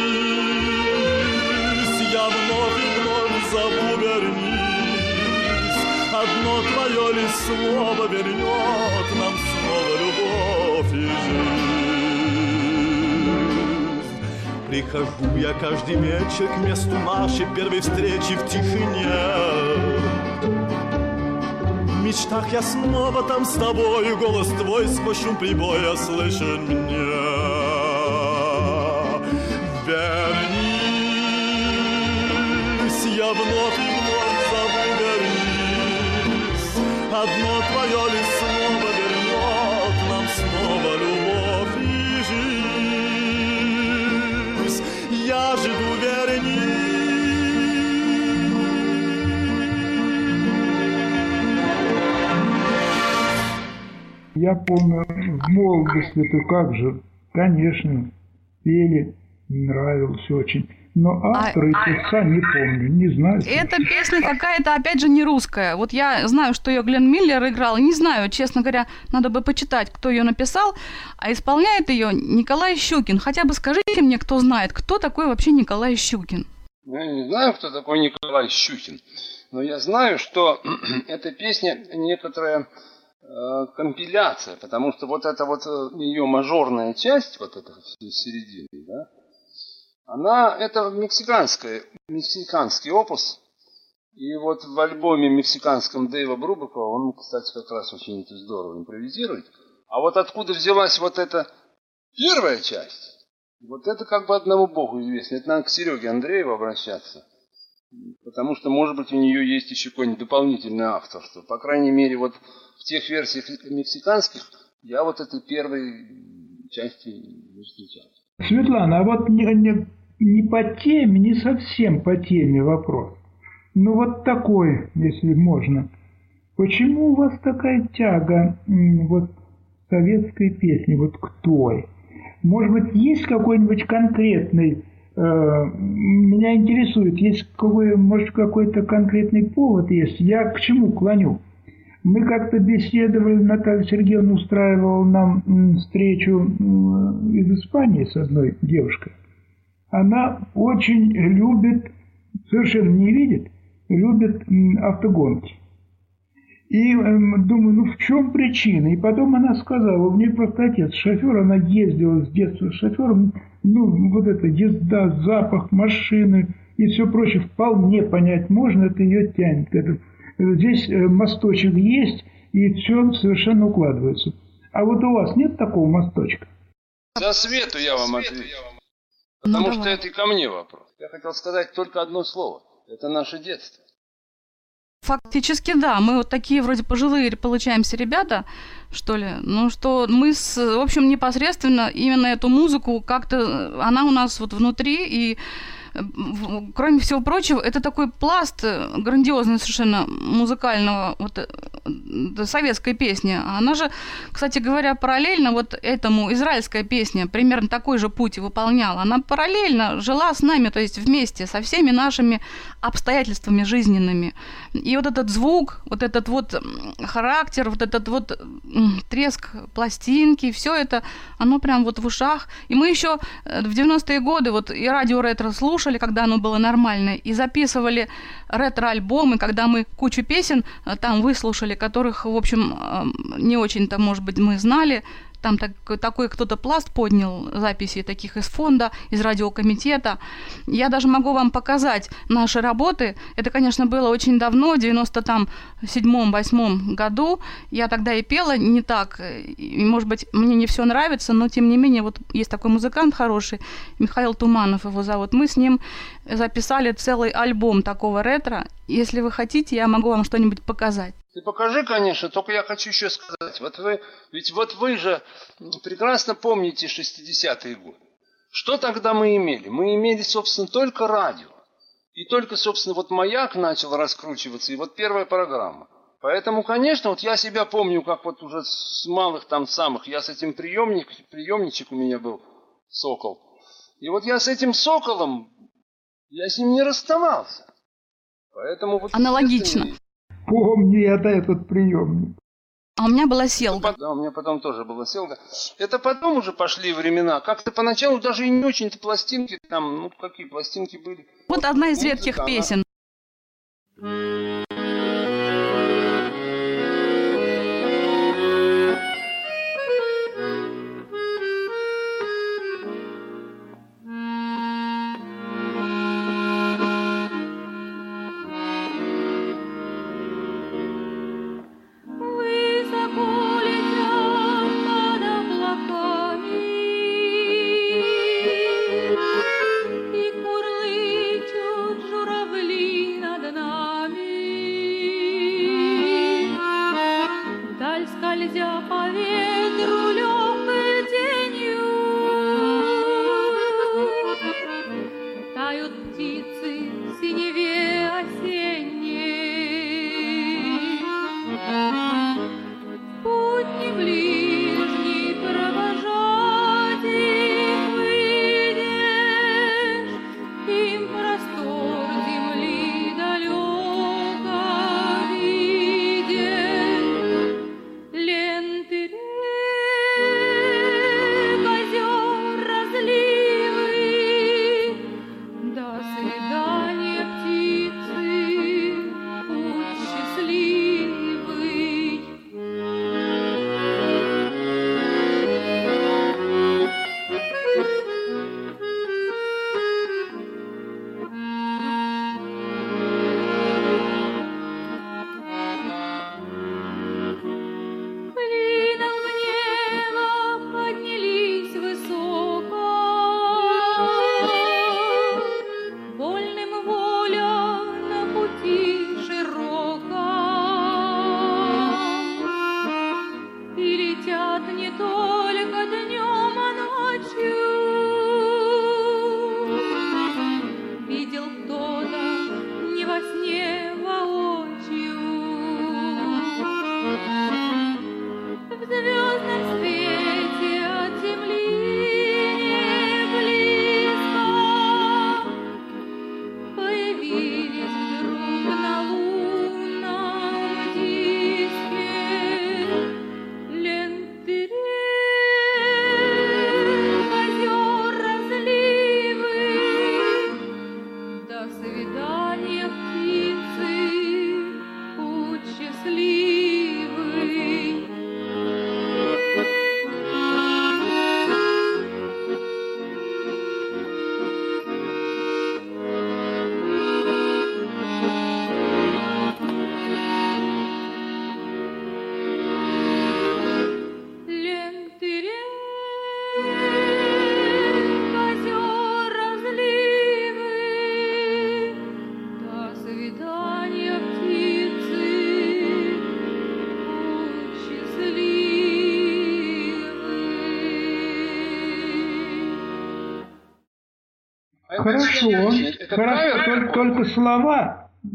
я вновь и вновь зову, вернись. Одно твое ли слово вернет нам снова любовь и жизнь? Прихожу я каждый вечер к месту нашей первой встречи в тишине мечтах я снова там с тобою Голос твой сквозь шум прибоя слышен мне. Вернись, я вновь и вновь зову, вернись. Одно твое ли Я помню, в молодости, то как же, конечно, пели, нравилось очень. Но автора и певца не помню, не знаю. Эта песня какая-то, опять же, не русская. Вот я знаю, что ее Глен Миллер играл. Не знаю, честно говоря, надо бы почитать, кто ее написал. А исполняет ее Николай Щукин. Хотя бы скажите мне, кто знает, кто такой вообще Николай Щукин? Ну, Я не знаю, кто такой Николай Щукин. Но я знаю, что эта песня некоторая компиляция, потому что вот эта вот э, ее мажорная часть, вот эта в середине, да, она, это мексиканская, мексиканский опус. И вот в альбоме мексиканском Дэйва Брубакова, он, кстати, как раз очень это здорово импровизирует. А вот откуда взялась вот эта первая часть, вот это как бы одному богу известно. Это надо к Сереге Андрееву обращаться. Потому что, может быть, у нее есть еще какое-нибудь дополнительное авторство. По крайней мере, вот в тех версиях мексиканских я вот этой первой части не встречал. Светлана, а вот не, не, не по теме, не совсем по теме вопрос. Ну вот такой, если можно. Почему у вас такая тяга вот советской песни, вот к той? Может быть, есть какой-нибудь конкретный, меня интересует, есть какой, может какой-то конкретный повод есть? Я к чему клоню? Мы как-то беседовали, Наталья Сергеевна устраивала нам встречу из Испании с одной девушкой. Она очень любит, совершенно не видит, любит автогонки. И эм, думаю, ну в чем причина? И потом она сказала, у нее просто отец шофер, она ездила с детства с шофером, ну вот эта езда, запах машины и все прочее, вполне понять можно, это ее тянет. Это, здесь э, мосточек есть, и все совершенно укладывается. А вот у вас нет такого мосточка? За свету я вам отвечу. Потому что это и ко мне вопрос. Я хотел сказать только одно слово. Это наше детство. Фактически, да. Мы вот такие вроде пожилые получаемся ребята, что ли. Ну, что мы, с, в общем, непосредственно именно эту музыку как-то, она у нас вот внутри, и кроме всего прочего, это такой пласт грандиозный совершенно музыкального вот, э, советской песни. Она же, кстати говоря, параллельно вот этому израильская песня примерно такой же путь выполняла. Она параллельно жила с нами, то есть вместе со всеми нашими обстоятельствами жизненными. И вот этот звук, вот этот вот характер, вот этот вот треск пластинки, все это, оно прям вот в ушах. И мы еще э, в 90-е годы вот и радио ретро слушали, когда оно было нормальное, и записывали ретро-альбомы, когда мы кучу песен э, там выслушали, которых, в общем, э, не очень-то, может быть, мы знали, там так, такой кто-то пласт поднял записи таких из фонда, из радиокомитета. Я даже могу вам показать наши работы. Это, конечно, было очень давно, в 97-8 году. Я тогда и пела не так. И, может быть, мне не все нравится, но тем не менее, вот есть такой музыкант хороший, Михаил Туманов его зовут. Мы с ним записали целый альбом такого ретро. Если вы хотите, я могу вам что-нибудь показать. Ты покажи, конечно, только я хочу еще сказать. Вот вы, ведь вот вы же прекрасно помните 60-е годы. Что тогда мы имели? Мы имели, собственно, только радио. И только, собственно, вот маяк начал раскручиваться, и вот первая программа. Поэтому, конечно, вот я себя помню, как вот уже с малых там самых, я с этим приемник, приемничек у меня был, сокол. И вот я с этим соколом, я с ним не расставался. Поэтому вот Аналогично. Помню я этот приемник. А у меня была селка. Да, у меня потом тоже была селка. Это потом уже пошли времена. Как-то поначалу даже и не очень-то пластинки там, ну какие пластинки были. Вот одна из редких песен. Хорошо. Это Хорошо, только, только слова э,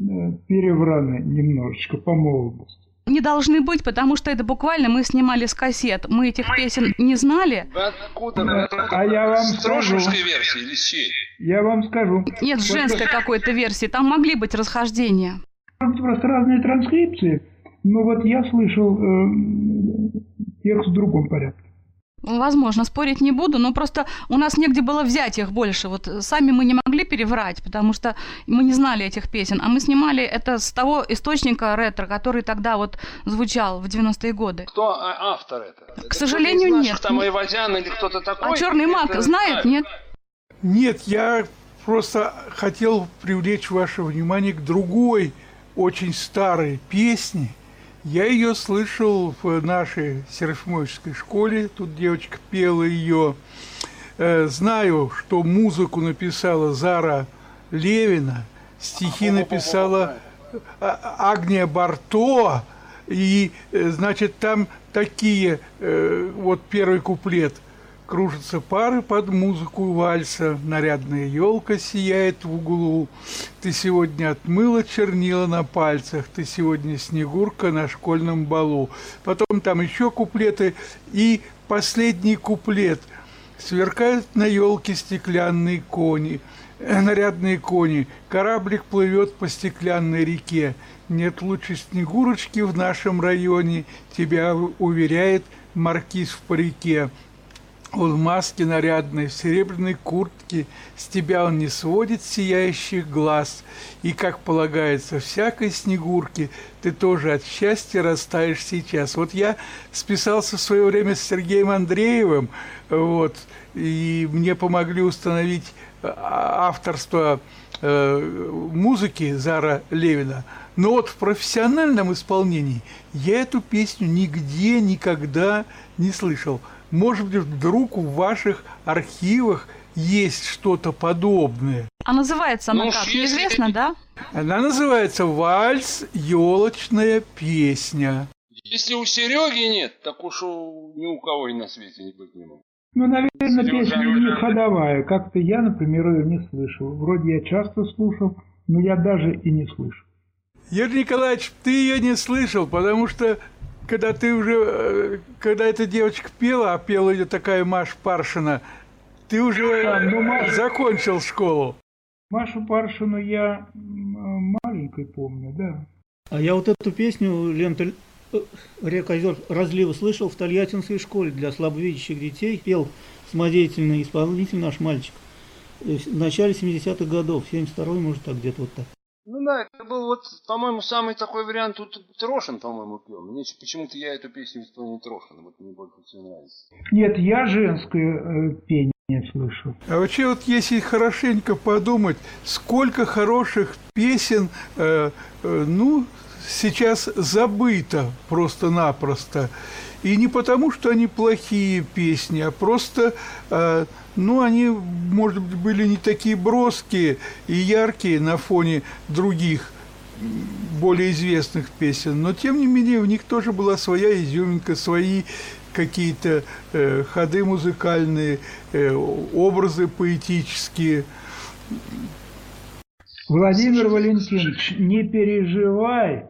перевраны немножечко по молодости. Не должны быть, потому что это буквально мы снимали с кассет. Мы этих песен не знали. Вы откуда? Да, откуда? а я вам С скажу. Версии или чьей? Я вам скажу. Нет, с Вот женской какой-то версии. Там могли быть расхождения. Может, Просто разные транскрипции. Но вот я слышал э, текст в другом порядке. Возможно, спорить не буду, но просто у нас негде было взять их больше. Вот сами мы не могли переврать, потому что мы не знали этих песен. А мы снимали это с того источника ретро, который тогда вот звучал в 90-е годы. Кто а- автор это? К сожалению, Кто-то из нет. наших Там Айвазян или кто-то такой? А черный маг Это- знает, нет? Нет, я просто хотел привлечь ваше внимание к другой очень старой песне. Я ее слышал в нашей Серафимовской школе, тут девочка пела ее. Э, Знаю, что музыку написала Зара Левина, стихи написала А- Агния Барто, и, э, значит, там такие, э, вот первый куплет – Кружатся пары под музыку вальса, нарядная елка сияет в углу. Ты сегодня отмыла чернила на пальцах, ты сегодня снегурка на школьном балу. Потом там еще куплеты и последний куплет. Сверкают на елке стеклянные кони, э, нарядные кони. Кораблик плывет по стеклянной реке. Нет лучше снегурочки в нашем районе, тебя уверяет маркиз в парике. Он в маске нарядной, в серебряной куртке, с тебя он не сводит сияющих глаз. И, как полагается всякой снегурке, ты тоже от счастья растаешь сейчас. Вот я списался в свое время с Сергеем Андреевым, вот, и мне помогли установить а, авторство э, музыки Зара Левина. Но вот в профессиональном исполнении я эту песню нигде никогда не слышал. Может быть, вдруг в ваших архивах есть что-то подобное. А называется она Ну, как? Неизвестно, да? Она называется «Вальс. Елочная песня». Если у Сереги нет, так уж у, ни у кого и на свете не быть не может. Ну, наверное, Серёжа, песня не ходовая. Как-то я, например, ее не слышал. Вроде я часто слушал, но я даже и не слышу. Юрий Николаевич, ты ее не слышал, потому что когда ты уже, э, когда эта девочка пела, а пела ее такая Маш Паршина, ты уже А, ну, Маша- закончил школу. Машу Паршину я маленькой помню, да. А я вот эту песню «Лента э, река озер разлива» слышал в Тольяттинской школе для слабовидящих детей. Пел самодеятельный исполнитель наш мальчик. В начале 70-х годов, 72-й, может, так где-то вот так. Ну да, это был вот, по-моему, самый такой вариант. Тут Трошин, по-моему, пел. Мне почему-то я эту песню исполнил Трошина. Вот мне больше всего нравится. Нет, я женское э, пение слышал. А вообще вот если хорошенько подумать, сколько хороших песен, э, э, ну, сейчас забыто просто-напросто. И не потому, что они плохие песни, а просто, э, ну, они, может быть, были не такие броские и яркие на фоне других более известных песен, но тем не менее в них тоже была своя изюминка, свои какие-то э, ходы музыкальные, э, образы поэтические. Владимир Валентинович, не переживай.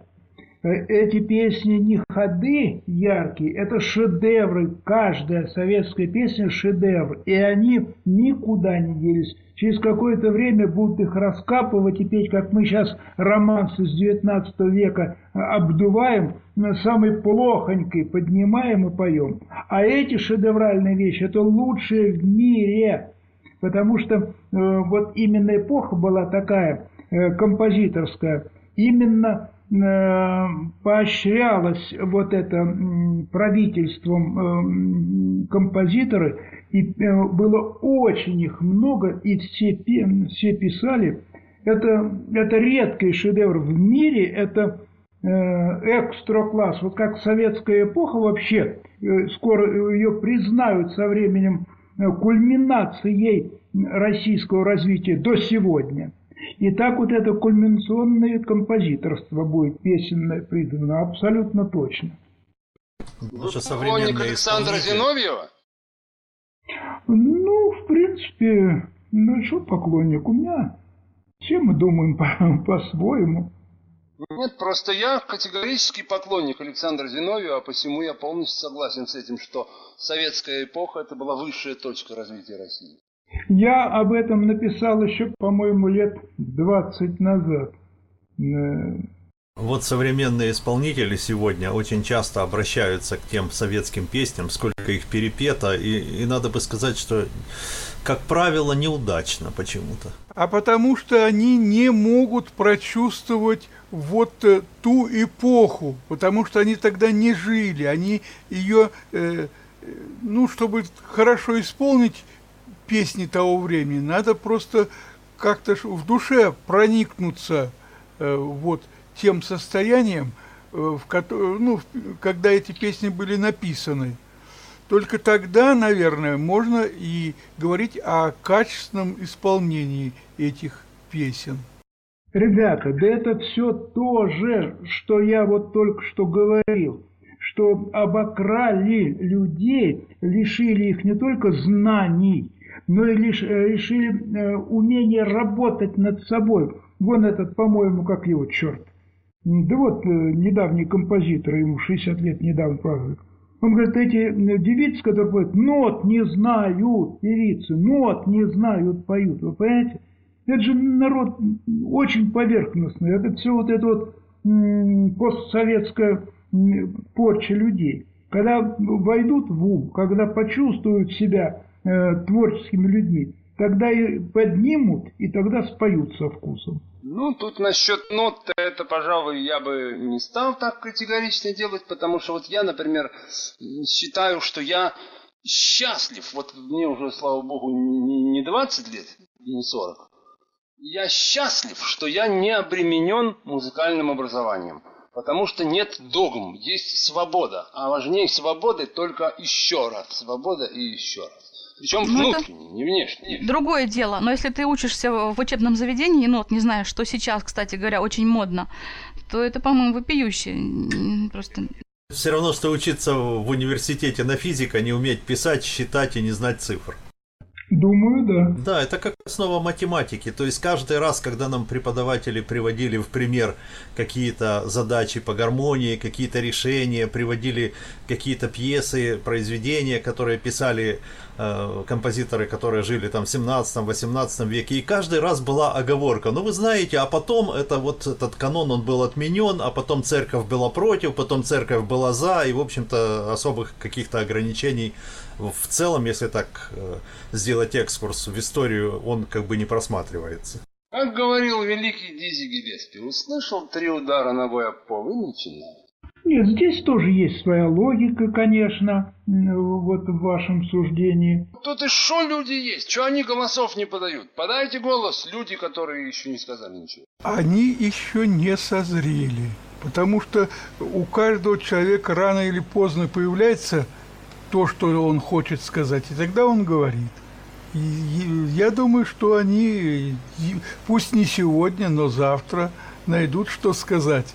Э, Эти песни не ходы яркие, это шедевры. Каждая советская песня – шедевр. И они никуда не делись. Через какое-то время будут их раскапывать и петь, как мы сейчас романсы с 19 века э, обдуваем, на самой плохонькой поднимаем и поем. А эти шедевральные вещи – это лучшие в мире. Потому что э, вот именно эпоха была такая э, композиторская, именно э, поощрялось вот это правительством э, композиторы, и э, было очень их много, и все, все писали. Это, это редкий шедевр в мире, это э, экстра-класс. Вот как советская эпоха вообще, э, скоро ее признают со временем э, кульминацией российского развития до сегодня. И так вот это кульминационное композиторство будет песенное признано абсолютно точно. Поклонник Александра. Зиновьева? Ну, в принципе, Ну, что поклонник? У меня все мы думаем по- по-своему. Нет, просто я категорический поклонник Александра Зиновьева, а посему я полностью согласен с этим, что советская эпоха это была высшая точка развития России. Я об этом написал еще, по-моему, лет 20 назад. Э, Вот современные исполнители сегодня очень часто обращаются к тем советским песням, сколько их перепето, и, и надо бы сказать, что, как правило, неудачно почему-то. А потому что они не могут прочувствовать вот э, ту эпоху, потому что они тогда не жили, они ее, э, э, ну, чтобы хорошо исполнить песни того времени, надо просто как-то в душе проникнуться э, вот тем состоянием, э, в кото- ну, когда эти песни были написаны. Только тогда, наверное, можно и говорить о качественном исполнении этих песен. Ребята, да это все то же, что я вот только что говорил, что обокрали людей, лишили их не только знаний, но и лиш- э, лишили э, умения работать над собой. Вон этот, по-моему, как его, черт. Да вот э, недавний композитор, ему 60 лет недавно празднует. Он говорит, эти девицы, которые поют, нот не знают, певицы, нот не знают, поют. Вы понимаете? Это же народ очень поверхностный. Это все вот это вот постсоветская порча людей. Когда войдут в ум, когда почувствуют себя э, творческими людьми, тогда и поднимут, и тогда споют со вкусом. Ну, тут насчет нот, это, пожалуй, я бы не стал так категорично делать, потому что вот я, например, считаю, что я счастлив. Вот мне уже, слава богу, не не 20 лет, не 40. Я счастлив, что я не обременен музыкальным образованием. Потому что нет догм, есть свобода. А важнее свободы только еще раз. Свобода и еще раз. Причем Ну, это- не внешне. Другое дело, но если ты учишься в учебном заведении, ну вот не знаю, что сейчас, кстати говоря, очень модно, то это, по-моему, вопиюще. Просто Все равно, что учиться в университете на физика, не уметь писать, считать и не знать цифр. Думаю, да. Да, это как основа математики. То есть каждый раз, когда нам преподаватели приводили в пример какие-то задачи по гармонии, какие-то решения, приводили какие-то пьесы, произведения, которые писали э, композиторы, которые жили там в 17-18 веке, и каждый раз была оговорка. Ну, вы знаете, а потом это вот этот канон, он был отменен, а потом церковь была против, потом церковь была за, и, в общем-то, особых каких-то ограничений в целом, если так э, сделать экскурс в историю, он как бы не просматривается. Как говорил великий Дизи Гиллеспи, услышал три удара ногой об пол и начинай. Нет, здесь тоже есть своя логика, конечно, вот в вашем суждении. Тут и шо люди есть? Чё они голосов не подают? Подайте голос, люди, которые еще не сказали ничего. Они еще не созрели, потому что у каждого человека рано или поздно появляется то, что он хочет сказать, и тогда он говорит. И и я думаю, что они, и пусть не сегодня, но завтра найдут, что сказать,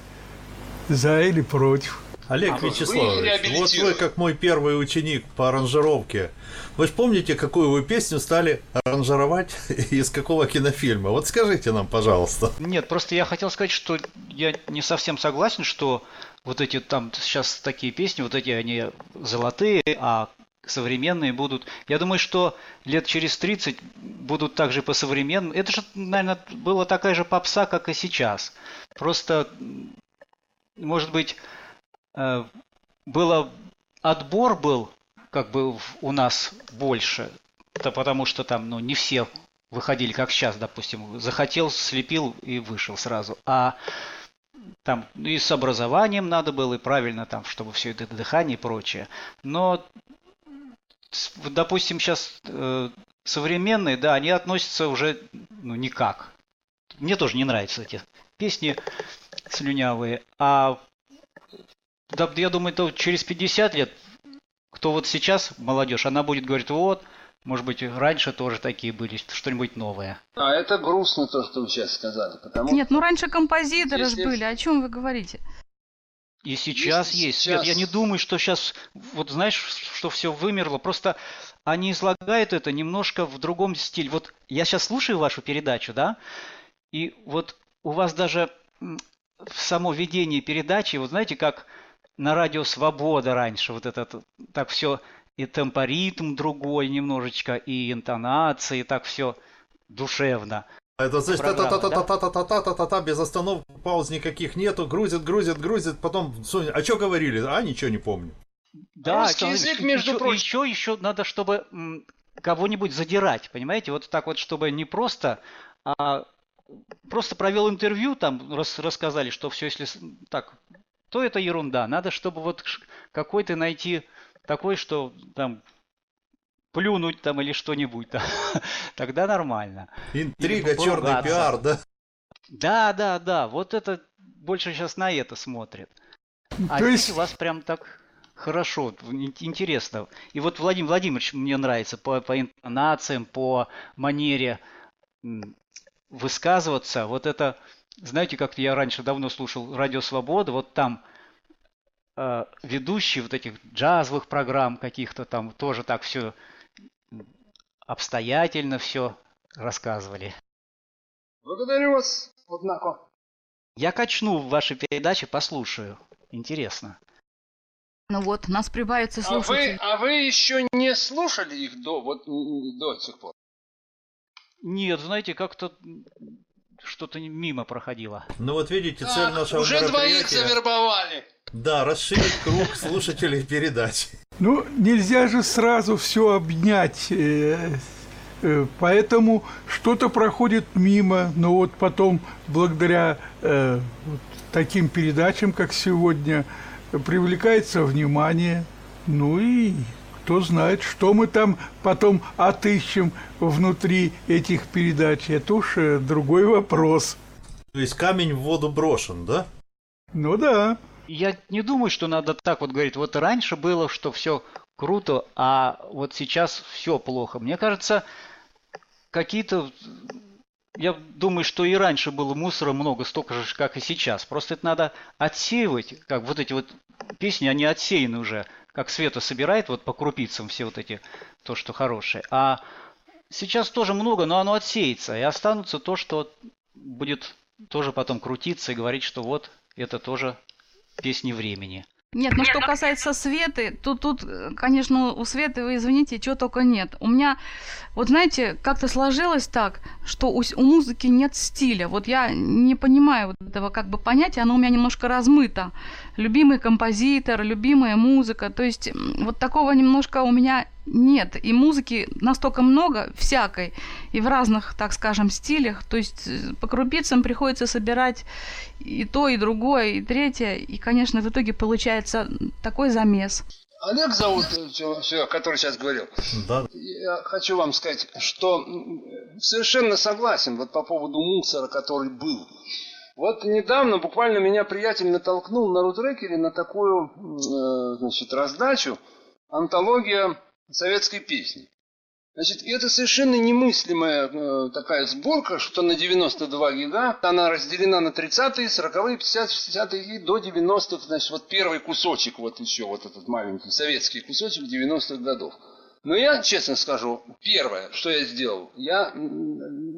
за или против. Олег А, вы Вячеславович, вот реабилитировали. вы как мой первый ученик по аранжировке. Вы же помните, какую вы песню стали аранжировать из какого кинофильма? Вот скажите нам, пожалуйста. Нет, просто я хотел сказать, что я не совсем согласен, что вот эти там сейчас такие песни, вот эти они золотые, а современные будут. Я думаю, что лет через 30 будут также по современным. Это же, наверное, была такая же попса, как и сейчас. Просто, может быть, э, было отбор был как бы у нас больше, это потому что там, ну, не все выходили, как сейчас, допустим, захотел, слепил и вышел сразу. А там и с образованием надо было, и правильно там, чтобы все это дыхание и прочее. Но, допустим, сейчас современные, да, они относятся уже, ну, никак. Мне тоже не нравятся эти песни слюнявые. А да, я думаю, то через 50 лет, кто вот сейчас, молодежь, она будет говорить, вот, может быть, раньше тоже такие были, что-нибудь новое. А это грустно то, что вы сейчас сказали, потому Нет, ну раньше композиторы ж Если- были, о чем вы говорите? И сейчас Если есть. сейчас- Нет, я не думаю, что сейчас, вот знаешь, что все вымерло. Просто они излагают это немножко в другом стиле. Вот я сейчас слушаю вашу передачу, да, и вот у вас даже само ведение передачи, вот знаете, как на радио «Свобода» раньше, вот этот, так все, и темпоритм другой немножечко, и интонации, так все душевно. Это значит, та-та-та-та-та-та-та-та-та-та, без остановок, пауз никаких нету, грузит, грузит, грузит, потом, Соня, а что говорили? А, ничего не помню. Да, Русский язык, между еще, прочим. еще, еще надо, чтобы кого-нибудь задирать, понимаете? Вот так вот, чтобы не просто, а просто провел интервью, там рас- рассказали, что все, если так, то это ерунда. Надо, чтобы вот ш- какой-то найти такой, что там плюнуть там или что-нибудь там. Тогда нормально. Интрига, черный пиар, да? Да, да, да. Вот это больше сейчас на это смотрят. А То здесь есть- у вас прям так хорошо, ин- интересно. И вот Владимир Владимирович мне нравится по, по интонациям, по манере высказываться. Вот это, знаете, как я раньше давно слушал Радио Свобода, вот там ведущие вот этих джазовых программ каких-то там тоже так все обстоятельно все рассказывали. Благодарю вас, однако. Я качну в вашей передаче, послушаю. Интересно. Ну вот, нас прибавится А вы, а вы еще не слушали их до, вот, до сих пор? Нет, знаете, как-то что-то мимо проходило. Ну вот видите, цель Так, нашего уже двоих мероприятия... завербовали. Да, расширить круг слушателей передач. Ну, нельзя же сразу все обнять. э, э, Поэтому что-то проходит мимо, но вот потом, благодаря э, вот таким передачам, как сегодня, привлекается внимание. Ну и кто знает, что мы там потом отыщем внутри этих передач. Это уж другой вопрос. То есть камень в воду брошен, да? Ну да. Я не думаю, что надо так вот говорить. Вот раньше было, что все круто, а вот сейчас все плохо. Мне кажется, какие-то... Я думаю, что и раньше было мусора много, столько же, как и сейчас. Просто это надо отсеивать, как вот эти вот песни, они отсеяны уже, как Света собирает вот по крупицам все вот эти, то, что хорошее. А сейчас тоже много, но оно отсеется, и останутся то, что будет тоже потом крутиться и говорить, что вот это тоже песни времени. Нет, ну что касается Светы, то тут, э, конечно, у Светы, вы извините, чего только нет. У меня, вот знаете, как-то сложилось так, что у, у музыки нет стиля. Вот я не понимаю вот этого как бы понятия, оно у меня немножко размыто. Любимый композитор, любимая музыка, то есть вот такого немножко у меня нет. И музыки настолько много, всякой, и в разных, так скажем, стилях. То есть э, по крупицам приходится собирать и то, и другое, и третье. И, конечно, в итоге получается такой замес. Олег зовут, э, который сейчас говорил. Да. Я хочу вам сказать, что совершенно согласен вот по поводу мусора, который был. Вот недавно буквально меня приятель натолкнул на рутрекере на такую э, значит, раздачу антология советской песни. Значит, это совершенно немыслимая э, такая сборка, что на 92 гига, она разделена на 30-е, 40-е, 50-е, 60-е и до 90-х, значит, вот первый кусочек, вот еще вот этот маленький советский кусочек 90-х годов. Но я, честно скажу, первое, что я сделал, я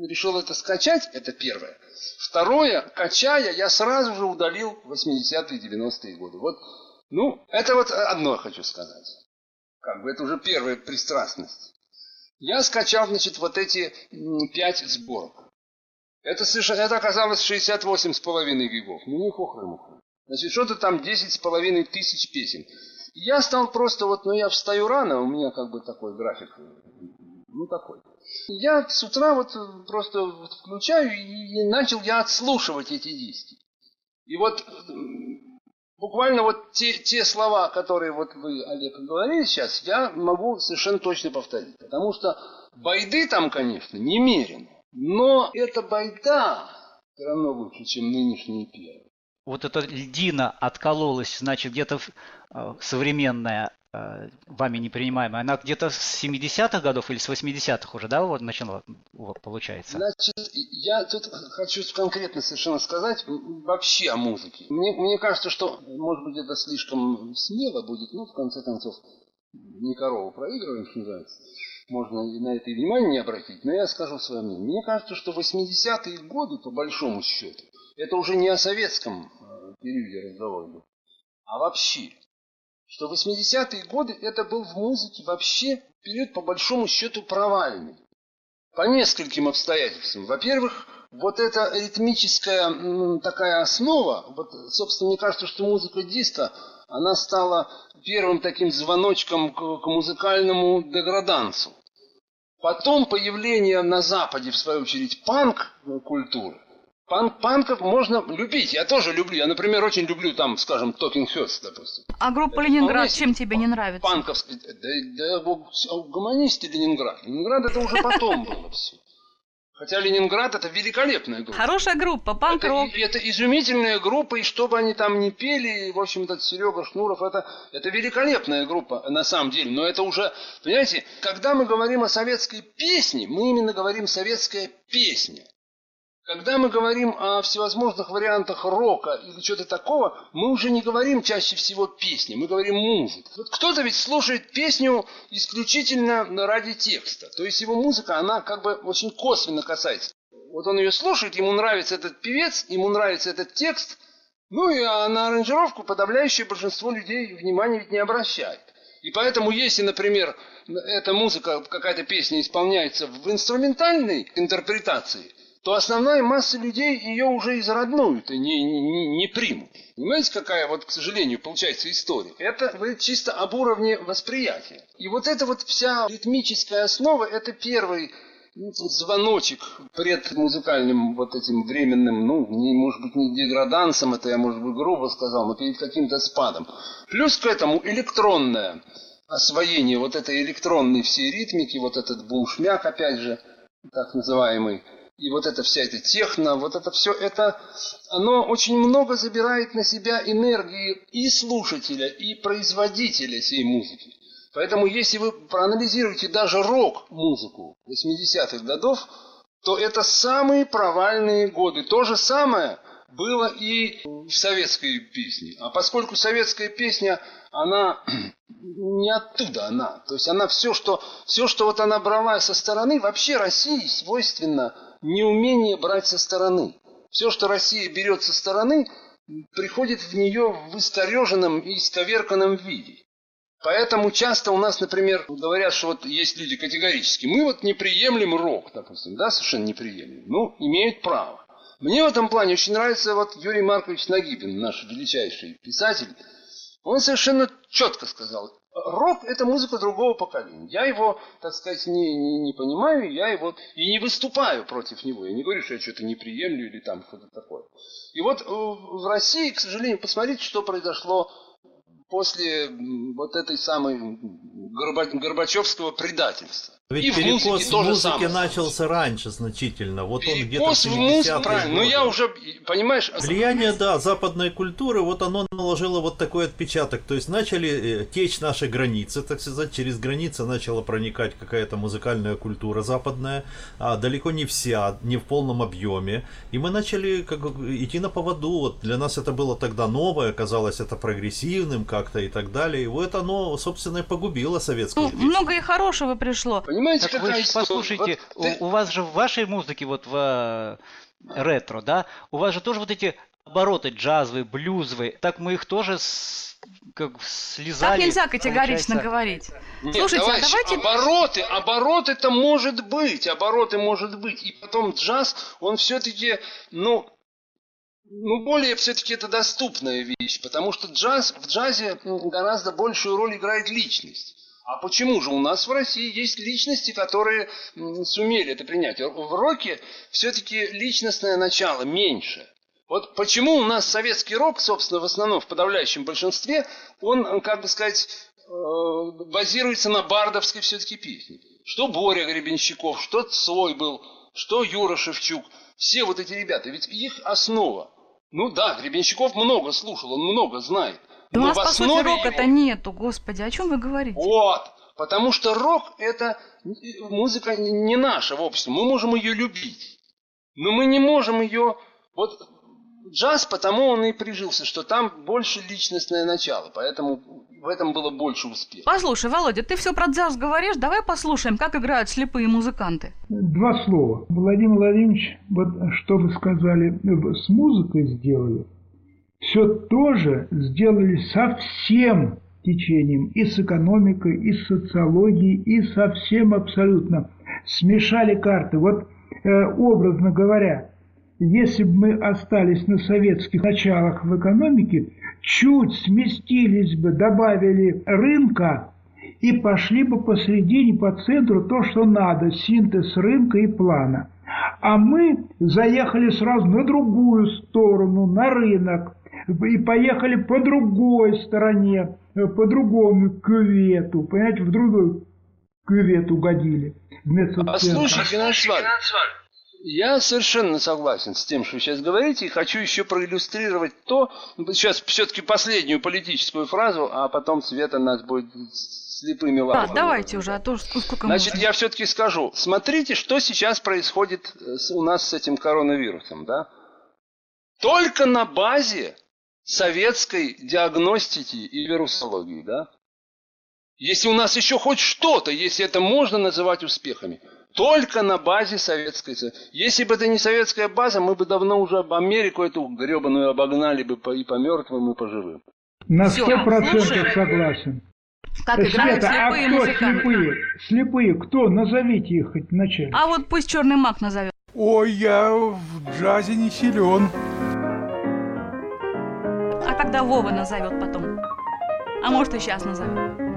решил это скачать, это первое. Второе, качая, я сразу же удалил 80-е, 90-е годы. Вот, ну, это вот одно хочу сказать. Как бы это уже первая пристрастность. Я скачал, значит, вот эти пять сборок. Это, совершенно, это оказалось 68,5 гигов. Ну, не хохры-мухры. Значит, что-то там 10,5 тысяч песен. Я стал просто вот, ну, я встаю рано, у меня как бы такой график, ну, такой. Я с утра вот просто включаю и, начал я отслушивать эти диски. И вот буквально вот те, те слова, которые вот вы, Олег, говорили сейчас, я могу совершенно точно повторить. Потому что байды там, конечно, немерено. Но эта байда все равно лучше, чем нынешние песни. вот эта льдина откололась, значит, где-то э, современная, вами не принимаемая, она где-то с 70-х годов или с 80-х уже, да, вот начала, вот, получается? Значит, я тут хочу конкретно совершенно сказать вообще о музыке. Мне, мне кажется, что, может быть, это слишком смело будет, но в конце концов, не корову проигрываем, что называется. Можно на это и внимание не обратить, но я скажу свое мнение. Мне кажется, что 80-е годы, по большому счету, это уже не о советском э, периоде разговор был, а вообще. Что 80-е годы это был в музыке вообще период по большому счету провальный. По нескольким обстоятельствам. Во-первых, вот эта ритмическая такая основа, вот, собственно, мне кажется, что музыка диска, она стала первым таким звоночком к, к музыкальному деградансу. Потом появление на Западе, в свою очередь, панк-культуры, Панк, панков можно любить. Я тоже люблю. Я, например, очень люблю там, скажем, Talking Heads, допустим. А группа Ленинград чем тебе не нравится? Панковский. Да, да гуманисты Ленинград. Ленинград это уже потом было все. Хотя Ленинград это великолепная группа. Хорошая группа, панк-рок. Это, это изумительная группа, и что бы они там ни пели, в общем, этот Серега Шнуров, это, это великолепная группа на самом деле. Но это уже, понимаете, когда мы говорим о советской песне, мы именно говорим советская песня. Когда мы говорим о всевозможных вариантах рока или чего-то такого, мы уже не говорим чаще всего песни, мы говорим музыка. Вот кто-то ведь слушает песню исключительно ради текста. То есть его музыка, она как бы очень косвенно касается. Вот он ее слушает, ему нравится этот певец, ему нравится этот текст, ну и а на аранжировку подавляющее большинство людей внимания ведь не обращает. И поэтому, если, например, эта музыка, какая-то песня исполняется в инструментальной интерпретации, то основная масса людей ее уже из родную-то не, не, не примут. Понимаете, какая вот, к сожалению, получается история? Это говорит чисто об уровне восприятия. И вот эта вот вся ритмическая основа, это первый звоночек пред музыкальным вот этим временным, ну, не, может быть, не деградансом, это я, может быть, грубо сказал, но перед каким-то спадом. Плюс к этому электронное освоение вот этой электронной всей ритмики, вот этот бушмяк, опять же, так называемый, и вот эта вся эта техно, вот это все, это, оно очень много забирает на себя энергии и слушателя, и производителя всей музыки. Поэтому, если вы проанализируете даже рок-музыку 80-х годов, то это самые провальные годы. То же самое было и в советской песне. А поскольку советская песня, она не оттуда она. То есть она все, что, все, что вот она брала со стороны, вообще России свойственно неумение брать со стороны. Все, что Россия берет со стороны, приходит в нее в искореженном и исковерканном виде. Поэтому часто у нас, например, говорят, что вот есть люди категорически, мы вот не приемлем рок, допустим, да, совершенно не приемлем. Ну, имеют право. Мне в этом плане очень нравится вот Юрий Маркович Нагибин, наш величайший писатель. Он совершенно четко сказал, рок – это музыка другого поколения. Я его, так сказать, не, не, не понимаю, я его и не выступаю против него. Я не говорю, что я что-то не приемлю или там что-то такое. И вот э, в России, к сожалению, посмотрите, что произошло после вот этой самой Горбачевского предательства. Ведь и перекос в музыке, музыке начался раньше значительно. Вот он где-то в 70 правильно, но я уже, понимаешь... Влияние, да, западной культуры, вот оно наложило вот такой отпечаток. То есть начали э, течь наши границы, так сказать, через границы начала проникать какая-то музыкальная культура западная, а далеко не вся, не в полном объеме. И мы начали как, идти на поводу. Вот для нас это было тогда новое, казалось это прогрессивным как-то и так далее. И вот оно, собственно, и погубило советскую ну, Много и хорошего пришло. Понимаете, так какая вы послушайте, вот ты... у, вас же в вашей музыке, вот в э, ретро, да, у вас же тоже вот эти обороты джазовые, блюзовые, так мы их тоже с, как слезали. Так нельзя категорично получается... говорить. Нет, Слушайте, товарищи, а давайте... Обороты, обороты это может быть, обороты может быть. И потом джаз, он все-таки, ну, ну, более все-таки это доступная вещь, потому что джаз, в джазе гораздо большую роль играет личность. А почему же у нас в России есть личности, которые сумели это принять? В роке все-таки личностное начало меньше. Вот почему у нас советский рок, собственно, в основном в подавляющем большинстве, он, как бы сказать, э, базируется на бардовской все-таки песне. Что Боря Гребенщиков, что Цой был, что Юра Шевчук. Все вот эти ребята, ведь их основа Ну да, Гребенщиков много слушал, он много знает. Да у Но нас, по сути, основе рока-то его- нету, господи, о чем вы говорите? Вот. Потому что рок это музыка не наша в обществе. Мы можем ее любить. Но мы не можем ее... Вот джаз, потому он и прижился, что там больше личностное начало. Поэтому в этом было больше успеха. Послушай, Володя, ты все про джаз говоришь, давай послушаем, как играют слепые музыканты. Два слова. Владимир Владимирович, вот что вы сказали, э, с музыкой сделали, все тоже сделали со всем течением, и с экономикой, и с социологией, и со всем абсолютно. Смешали карты. Вот э, образно говоря, если бы мы остались на советских началах в экономике, чуть сместились бы, добавили рынка и пошли бы посередине, по центру то, что надо, синтез рынка и плана. А мы заехали сразу на другую сторону, на рынок, и поехали по другой стороне, э, по другому кювету, понимаете, в другой кювет угодили. Вместо центра. Послушайте, Геннадий Иванович, я совершенно согласен с тем, что вы сейчас говорите, и хочу еще проиллюстрировать то, сейчас все-таки последнюю политическую фразу, а потом Света нас будет слепыми Да, лапами. давайте уже, а то ск- сколько Значит, можно. я все-таки скажу. Смотрите, что сейчас происходит э, у нас с этим коронавирусом, да? Только на базе советской диагностики и вирусологии, да? Если у нас еще хоть что-то, если это можно называть успехами, только на базе советской. со- Если бы это не советская база, мы бы давно уже об Америку эту гребаную обогнали бы по- и по мертвым, и по живым. На сто процентов согласен. Как играют Света, а слепые кто музыканты. слепые? Слепые, кто? Назовите их хоть вначале. А вот пусть черный маг назовет. Ой, я в джазе не силен. Тогда Вова назовет потом. А может и сейчас назовет.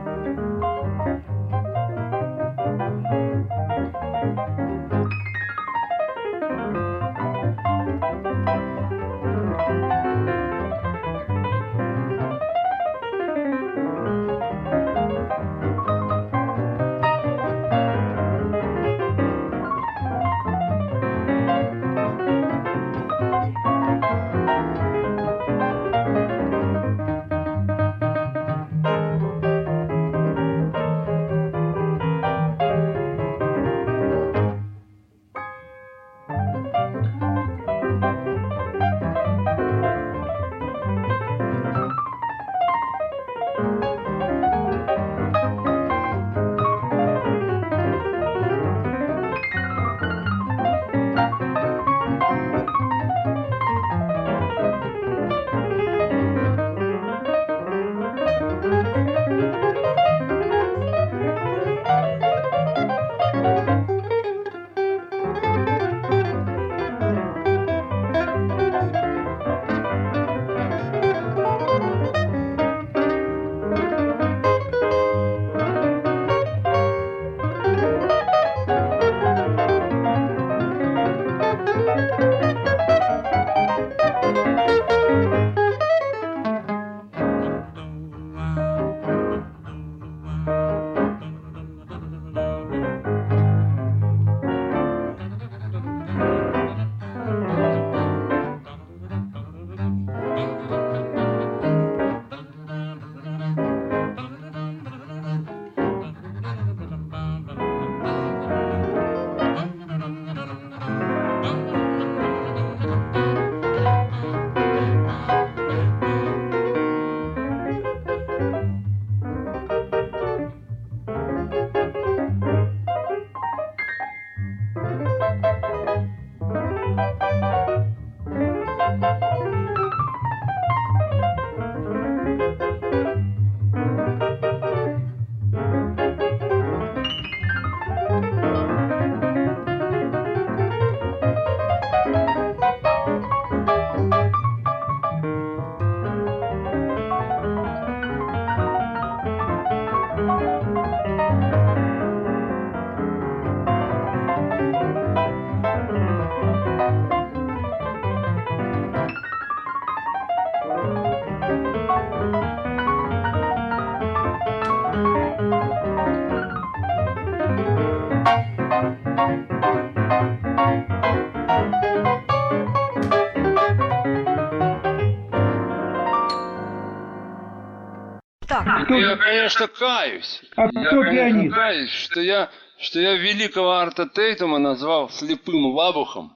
Так. Я, конечно, каюсь. А я, кто конечно, пианист? каюсь, что я, что я великого Арта Тейтума назвал слепым лабухом.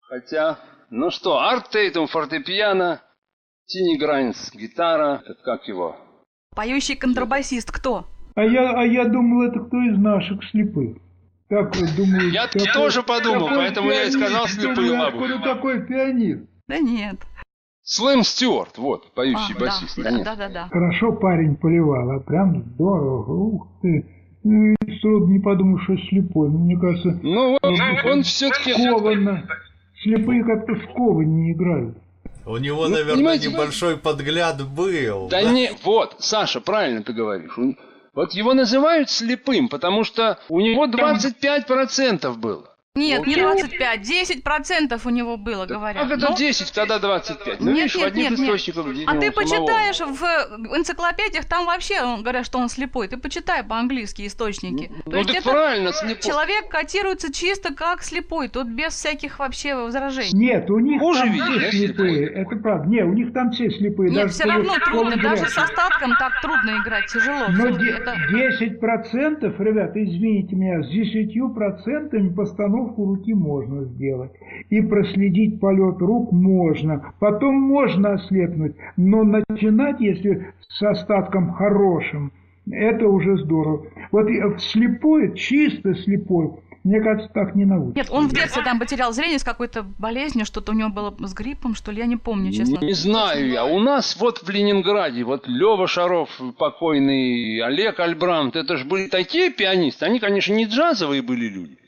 Хотя, ну что, Арт Тейтум фортепиано, Тини Грайнс гитара, это как его? Поющий контрабасист кто? А я, а я думал, это кто из наших слепых. Так вот, думаю, Я какой- тоже подумал, поэтому я и сказал слепые лабухи. Откуда такой пианист? Да нет. Слэм Стюарт, вот, поющий А, да, басист. да, да, да, да. Хорошо парень поливал, а прям здорово. Ух ты. Ну, и сроду не подумал, что слепой. Мне кажется, Ну, вот, он все-таки... скованно. Слепые как-то скованнее играют. У него, Ну, наверное, понимаете, небольшой подгляд был. Да не, вот, Саша, правильно ты говоришь. Он- Вот его называют слепым, потому что у него 25% было. Нет, не Ну, 25, 10% у него было, говорят. Как это Но- 10, когда 25? Ну, Нет, видишь, в нет, одних нет, нет. источниках А видимо, ты у самого. почитаешь в энциклопедиях, там вообще говорят, что он слепой. Ты почитай по-английски источники. То Ну, есть так это правильно, слепой. человек котируется чисто как слепой, тут без всяких вообще возражений. Нет, у них Хуже там видишь, все слепые. Это правда. Не, у них там все слепые. Нет, даже все равно в трудно, даже с остатком так трудно играть, тяжело. Но это- 10%, ребята, извините меня, с 10% постановку руки можно сделать. И проследить полет рук можно. Потом можно ослепнуть. Но начинать, если с остатком хорошим, это уже здорово. Вот и слепой, чисто слепой, мне кажется, так не научится. Нет, он в детстве там потерял зрение с какой-то болезнью, что-то у него было с гриппом, что ли, я не помню, честно. Не знаю я. У нас вот в Ленинграде, вот Лева Шаров покойный, Олег Альбрамт, это же были такие пианисты. Они, конечно, не джазовые были люди,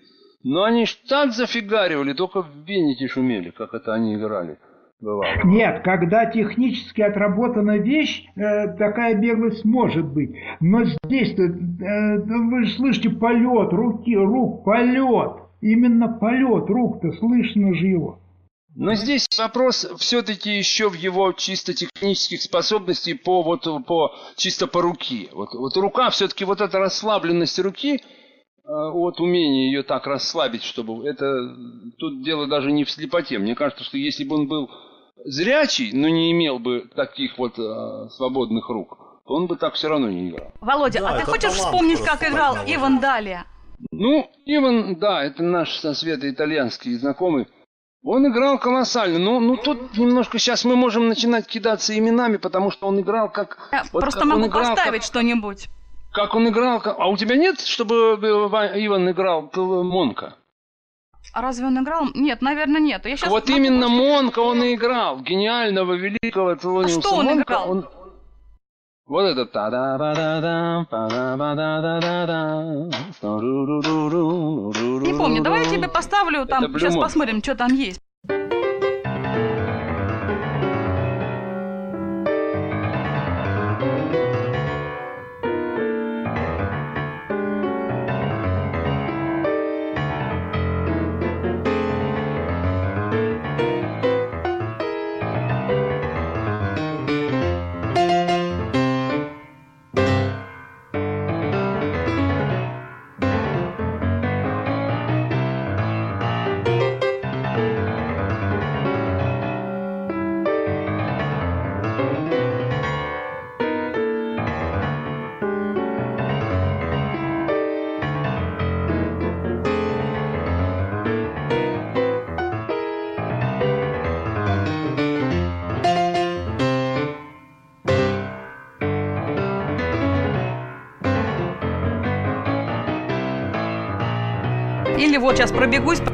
но они ж так зафигаривали, только в Венете шумели, как это они играли. Бывало. Нет, когда технически отработана вещь, э, такая беглость может быть. Но здесь-то, э, вы же слышите полет руки, рук, полет. Именно полет рук-то, слышно же его. Но здесь вопрос все-таки еще в его чисто технических способностей по вот по чисто по руке. Вот, вот рука все-таки вот эта расслабленность руки, э, вот умение ее так расслабить, чтобы это тут дело даже не в слепоте. Мне кажется, что если бы он был зрячий, но не имел бы таких вот э, свободных рук, то он бы так все равно не играл. Володя, Да, а ты хочешь вспомнить, как играл так Иван Далия? Ну, Иван, да, это наш со Света итальянский знакомый. Он играл колоссально. Ну, ну тут немножко сейчас мы можем начинать кидаться именами, потому что он играл как... Я вот просто как могу играл, поставить как- что-нибудь. Как он играл... как- А у тебя нет, чтобы э, Ва- Иван играл Тл- Монка? А разве он играл? Нет, наверное, нет. Я сейчас вот именно Монка он и играл. Гениального, великого Телониуса А что он Монка. играл? Он... Вот это та да ба да да па да ба да да да да Не помню, давай я тебе поставлю, там, сейчас посмотрим, что там есть. Пробегусь.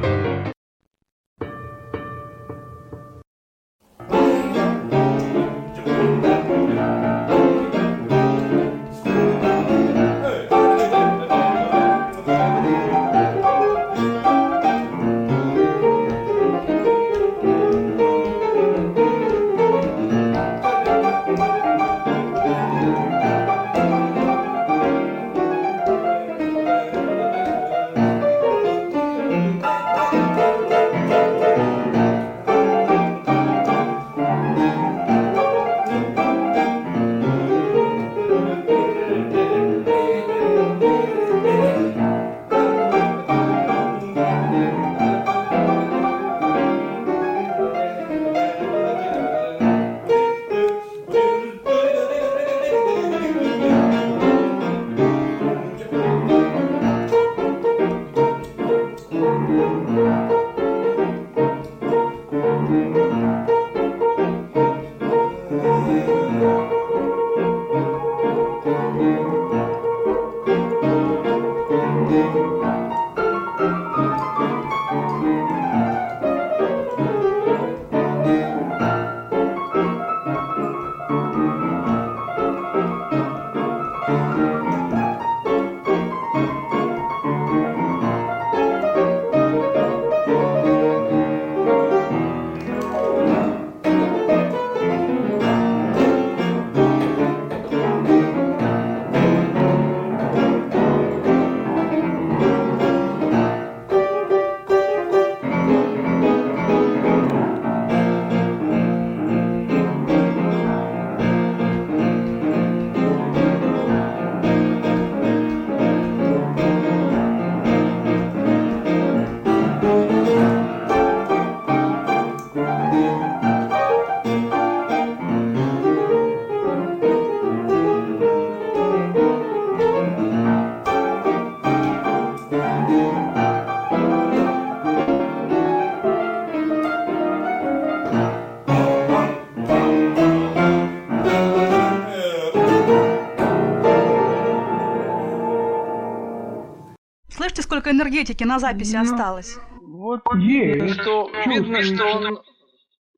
Энергетики на записи Ну, осталось? Вот Есть. видно, что, видно, что он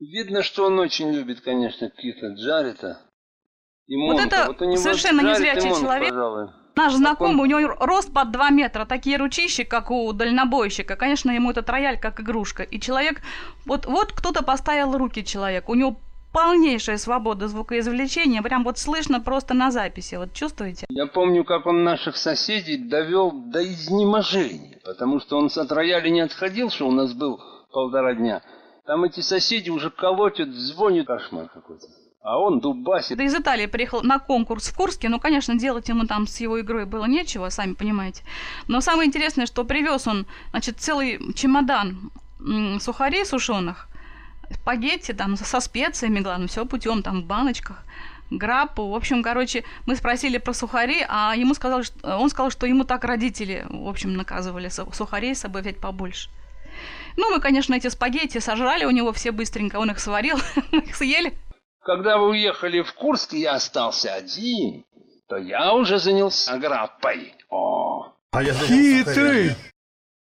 видно, что он очень любит, конечно, Кита Джарита. И Вот Монка. это вот у него совершенно незрячий Монк, человек. пожалуй. Наш знакомый, у него рост под 2 метра, такие ручищи, как у дальнобойщика. Конечно, ему этот рояль как игрушка. И человек, вот, вот кто-то поставил руки человек, у него полнейшая свобода звукоизвлечения, прям вот слышно просто на записи, вот чувствуете? Я помню, как он наших соседей довел до изнеможения, потому что он от рояля не отходил, что у нас был полтора дня. Там эти соседи уже колотят, звонят, кошмар какой-то. А он дубасит. Да из Италии приехал на конкурс в Курске, ну, конечно, делать ему там с его игрой было нечего, сами понимаете. Но самое интересное, что привез он, значит, целый чемодан сухарей сушеных, спагетти там со специями, главное, все путем там в баночках, граппу. В общем, короче, мы спросили про сухари, а ему сказали, что, он сказал, что ему так родители, в общем, наказывали су- сухарей с собой взять побольше. Ну, мы, конечно, эти спагетти сожрали у него все быстренько, он их сварил, мы их съели. Когда вы уехали в Курск, и я остался один, то я уже занялся граппой. О, А я Хитрый!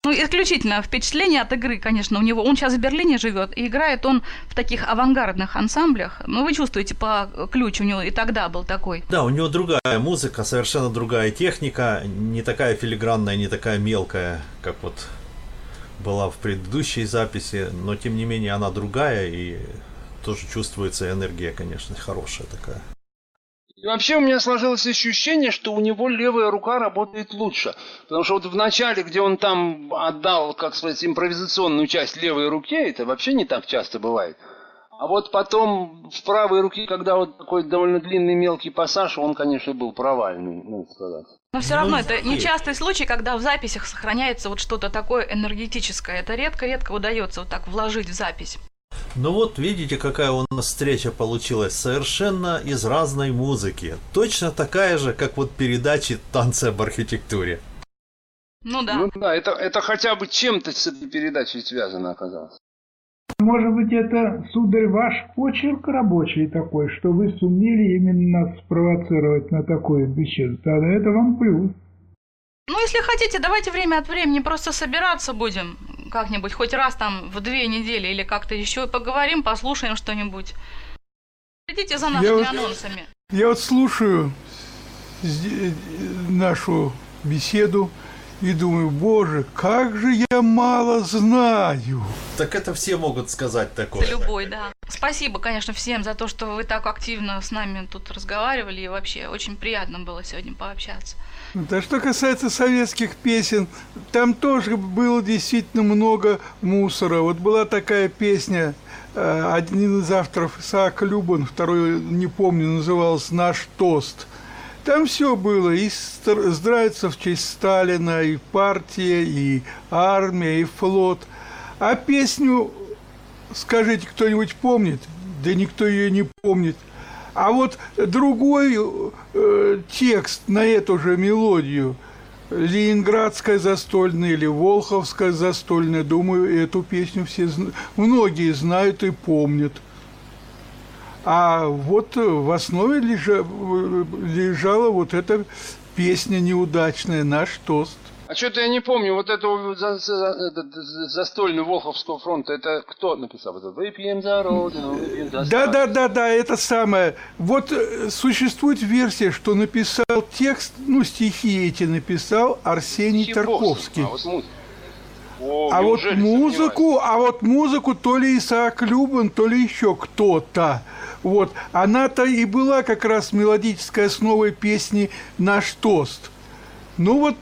Ну, исключительно впечатление от игры, конечно, у него. Он сейчас в Берлине живет, и играет он в таких авангардных ансамблях. Ну, вы чувствуете по ключу у него и тогда был такой. Да, у него другая музыка, совершенно другая техника, не такая филигранная, не такая мелкая, как вот была в предыдущей записи, но тем не менее она другая и тоже чувствуется энергия, конечно, хорошая такая. И вообще у меня сложилось ощущение, что у него левая рука работает лучше. Потому что вот в начале, где он там отдал, как сказать, импровизационную часть левой руке, это вообще не так часто бывает. А вот потом в правой руке, когда вот такой довольно длинный мелкий пассаж, он, конечно, был провальный, надо сказать. Но все равно это нечастый случай, когда в записях сохраняется вот что-то такое энергетическое. Это редко-редко удается вот так вложить в запись. Ну вот, видите, какая у нас встреча получилась. Совершенно из разной музыки. Точно такая же, как вот передачи «Танцы об архитектуре». Ну да. Ну да, это, это хотя бы чем-то с этой передачей связано оказалось. Может быть, это, сударь, ваш почерк рабочий такой, что вы сумели именно нас спровоцировать на такую беседу. Тогда это вам плюс. Ну, если хотите, давайте время от времени просто собираться будем как-нибудь, хоть раз там в две недели или как-то еще, поговорим, послушаем что-нибудь. Следите за нашими вот- анонсами. Я вот слушаю сде- нашу беседу и думаю, боже, как же я мало знаю. Так это все могут сказать такое. Любой, да. Спасибо, конечно, всем за то, что вы так активно с нами тут разговаривали. И вообще, очень приятно было сегодня пообщаться. Вот, А что касается советских песен, там тоже было действительно много мусора. Вот была такая песня, э, один из авторов Исаак Любан, второй не помню, назывался «Наш тост». Там все было, и здравится в честь Сталина, и партия, и армия, и флот. А песню, скажите, кто-нибудь помнит? Да никто ее не помнит. А вот другой э, текст на эту же мелодию, Ленинградская застольная или Волховская застольная, думаю, эту песню все, многие знают и помнят. А вот в основе лежа- лежала вот эта песня неудачная, наш тост. А что-то я не помню, вот эту за- за- за- застольную Волховского фронта, это кто написал? Это, Выпьем за Родину, выпьем за Да, да, да, да, это самое. Вот э, существует версия, что написал текст, ну, стихи эти написал Арсений Тарковский. А вот музыка. О, А вот музыку, а вот музыку то ли Исаак Любан, то ли еще кто-то. Вот. Она-то и была как раз мелодической основой песни «Наш тост». Ну вот,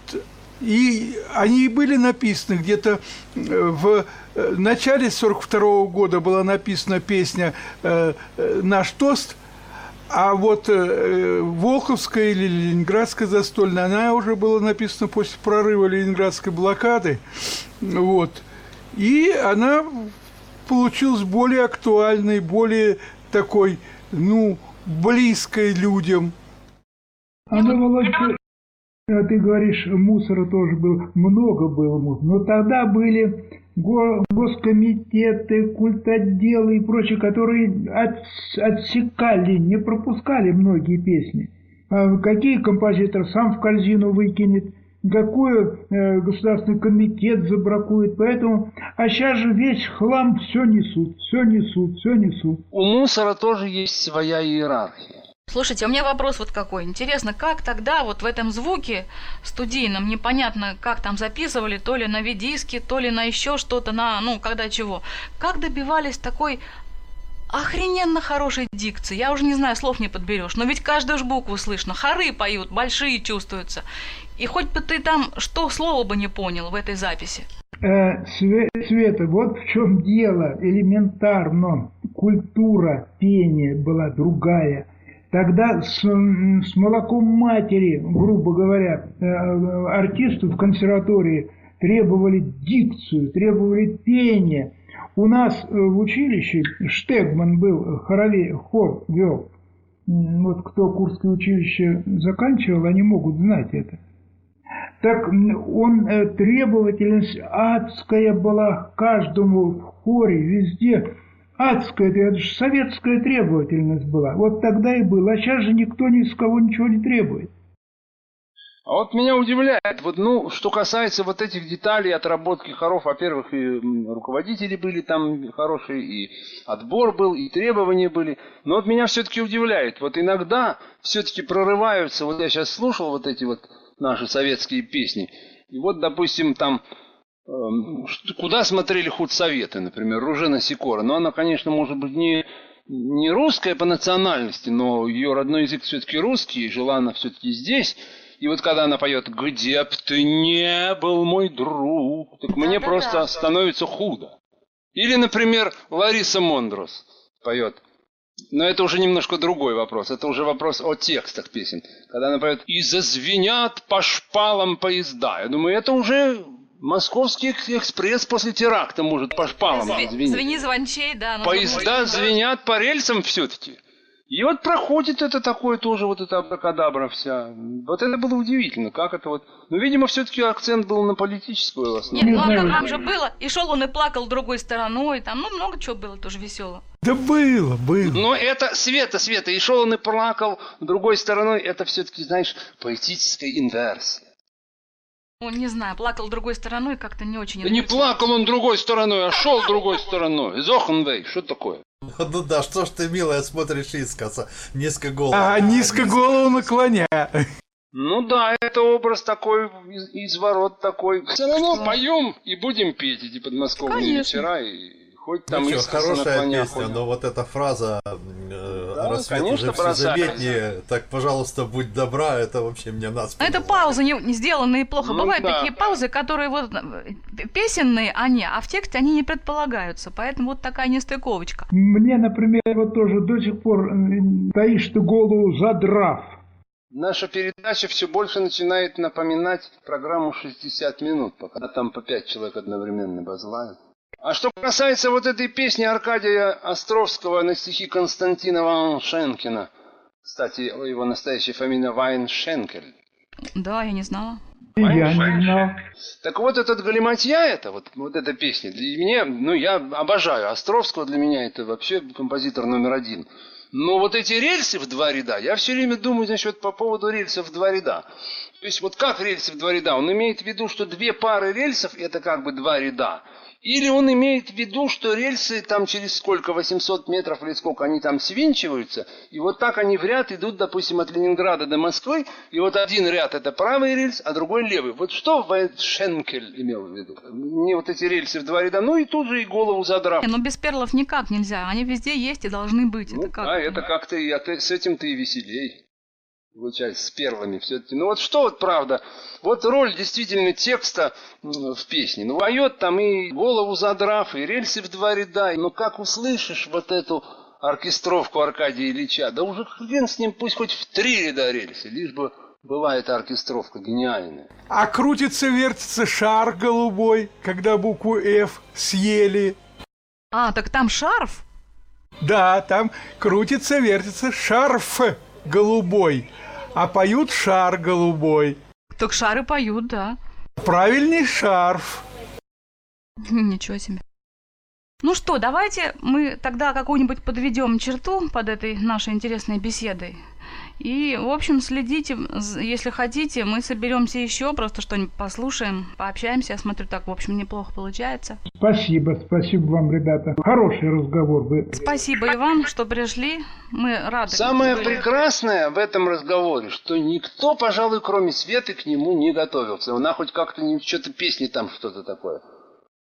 и они и были написаны где-то э, в э, начале 42 года была написана песня э, «Наш тост», а вот э, Волховская или Ленинградская застольная, она уже была написана после прорыва Ленинградской блокады. Вот. И она получилась более актуальной, более такой, ну, близкой людям. А ну, Володь, ты, а ты говоришь, мусора тоже было, много было мусора. Но тогда были госкомитеты, культотделы и прочее, которые отс- отсекали, не пропускали многие песни. А какие композиторы сам в корзину выкинет, какой э, государственный комитет забракует. Поэтому, а сейчас же весь хлам все несут, все несут, все несут. У мусора тоже есть своя иерархия. Слушайте, у меня вопрос вот какой. Интересно, как тогда вот в этом звуке студийном, непонятно, как там записывали, то ли на видиске, то ли на еще что-то, на, ну, когда чего, как добивались такой охрененно хорошей дикции. Я уже не знаю, слов не подберешь. Но ведь каждую ж букву слышно. Хоры поют, большие чувствуются. И хоть бы ты там что слова бы не понял в этой записи. Э, Света, вот в чем дело. Элементарно. Культура пения была другая. Тогда с, с молоком матери, грубо говоря, э, артисты в консерватории требовали дикцию, требовали пения. У нас э, в училище Штегман был, хорове, хор вел. Вот кто Курское училище заканчивал, они могут знать это. Так он э, требовательность адская была каждому в хоре, везде адская, это же советская требовательность была. Вот тогда и было. А сейчас же никто ни с кого ничего не требует. А вот меня удивляет, вот, ну, что касается вот этих деталей отработки хоров, во-первых, и руководители были там хорошие, и отбор был, и требования были. Но вот меня все-таки удивляет, вот иногда все-таки прорываются, вот я сейчас слушал вот эти вот наши советские песни, и вот, допустим, там куда смотрели худсоветы, например, Ружена Сикора. Но она, конечно, может быть не, не русская по национальности, но ее родной язык все-таки русский, и жила она все-таки здесь. И вот когда она поет «Где б ты не был, мой друг», так мне да, просто да. становится худо. Или, например, Лариса Мондрос поет но это уже немножко другой вопрос. Это уже вопрос о текстах песен. Когда она поет «И зазвенят по шпалам поезда». Я думаю, это уже Московский экспресс после теракта может по шпалам Зв... звенеть. Звени звончей, да. Поезда звенят по рельсам все-таки. И вот проходит это такое тоже, вот это абракадабра вся. Вот это было удивительно, как это вот... Ну, видимо, все-таки акцент был на политическую основу. Нет, ну а там же было, и шел он и плакал другой стороной, там, ну, много чего было тоже весело. Да было, было. Но это Света, Света, и шел он и плакал другой стороной, это все-таки, знаешь, поэтическая инверсия. Ну, не знаю, плакал другой стороной, как-то не очень... Да не плакал он другой стороной, а шел другой стороной. Зохенвей, что такое? Ну да, что ж ты, милая, смотришь искоса, низко голову. А, низко голову наклоня. Ну да, это образ такой, изворот такой. Все равно поем и будем петь эти подмосковные Конечно. вечера. И Хоть там ну, что, хорошая песня, но вот эта фраза э, да, «Рассвет конечно, уже все заметнее», так, пожалуйста, будь добра, это вообще мне нас. Это паузы не, не сделанные плохо. Ну, Бывают да. такие паузы, которые вот э, песенные они, а в тексте они не предполагаются. Поэтому вот такая нестыковочка. Мне, например, вот тоже до сих пор э, стоишь ты голову задрав. Наша передача все больше начинает напоминать программу 60 минут, пока там по пять человек одновременно базлают. А что касается вот этой песни Аркадия Островского на стихи Константина Ваншенкина, кстати, его настоящая фамилия Вайншенкель. Да, я не знала. Я не знал. Так вот этот галиматья это, вот, вот эта песня, для меня, ну я обожаю Островского, для меня это вообще композитор номер один. Но вот эти рельсы в два ряда, я все время думаю, значит, по поводу рельсов в два ряда. То есть вот как рельсы в два ряда? Он имеет в виду, что две пары рельсов это как бы два ряда. Или он имеет в виду, что рельсы там через сколько, 800 метров или сколько, они там свинчиваются, и вот так они в ряд идут, допустим, от Ленинграда до Москвы, и вот один ряд это правый рельс, а другой левый. Вот что Шенкель имел в виду? Не вот эти рельсы в два ряда, ну и тут же и голову задрав. Но без перлов никак нельзя, они везде есть и должны быть. Ну, это как? Да, это как-то, с этим ты и веселей получается, с первыми все-таки. Ну вот что вот правда, вот роль действительно текста в песне. Ну поет там и голову задрав, и рельсы в два ряда. Но как услышишь вот эту оркестровку Аркадия Ильича, да уже хрен с ним, пусть хоть в три ряда рельсы, лишь бы была эта оркестровка гениальная. А крутится, вертится шар голубой, когда букву F съели. А, так там шарф? Да, там крутится, вертится шарф голубой а поют шар голубой. Так шары поют, да. Правильный шарф. Ничего себе. Ну что, давайте мы тогда какую-нибудь подведем черту под этой нашей интересной беседой. И, в общем, следите, если хотите, мы соберемся еще, просто что-нибудь послушаем, пообщаемся. Я смотрю, так, в общем, неплохо получается. Спасибо, спасибо вам, ребята. Хороший разговор. Вы... Спасибо и вам, что пришли. Мы рады. Самое прекрасное в этом разговоре, что никто, пожалуй, кроме Светы, к нему не готовился. Она хоть как-то не что-то песни там что-то такое.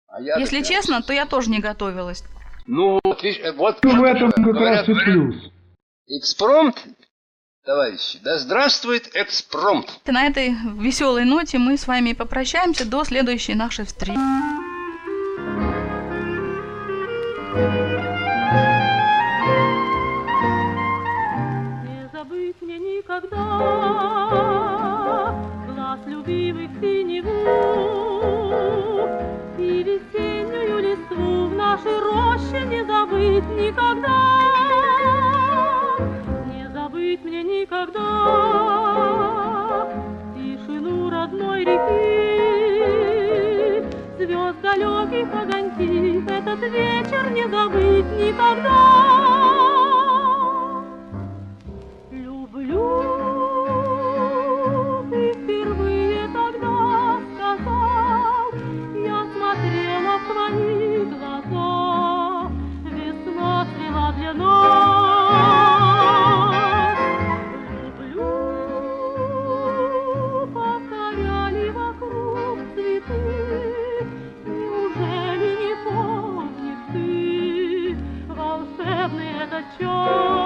А я Если честно, то я тоже не готовилась. Ну вот, видишь, э, вот ну, в этом как раз и плюс. Экспромт товарищи. Да здравствует экспромт! На этой веселой ноте мы с вами попрощаемся до следующей нашей встречи. Не забыть мне никогда глаз любимых синеву и весеннюю листву в нашей роще не забыть никогда никогда тишину родной реки, звезд далеких огоньки, этот вечер не забыть никогда. Ушла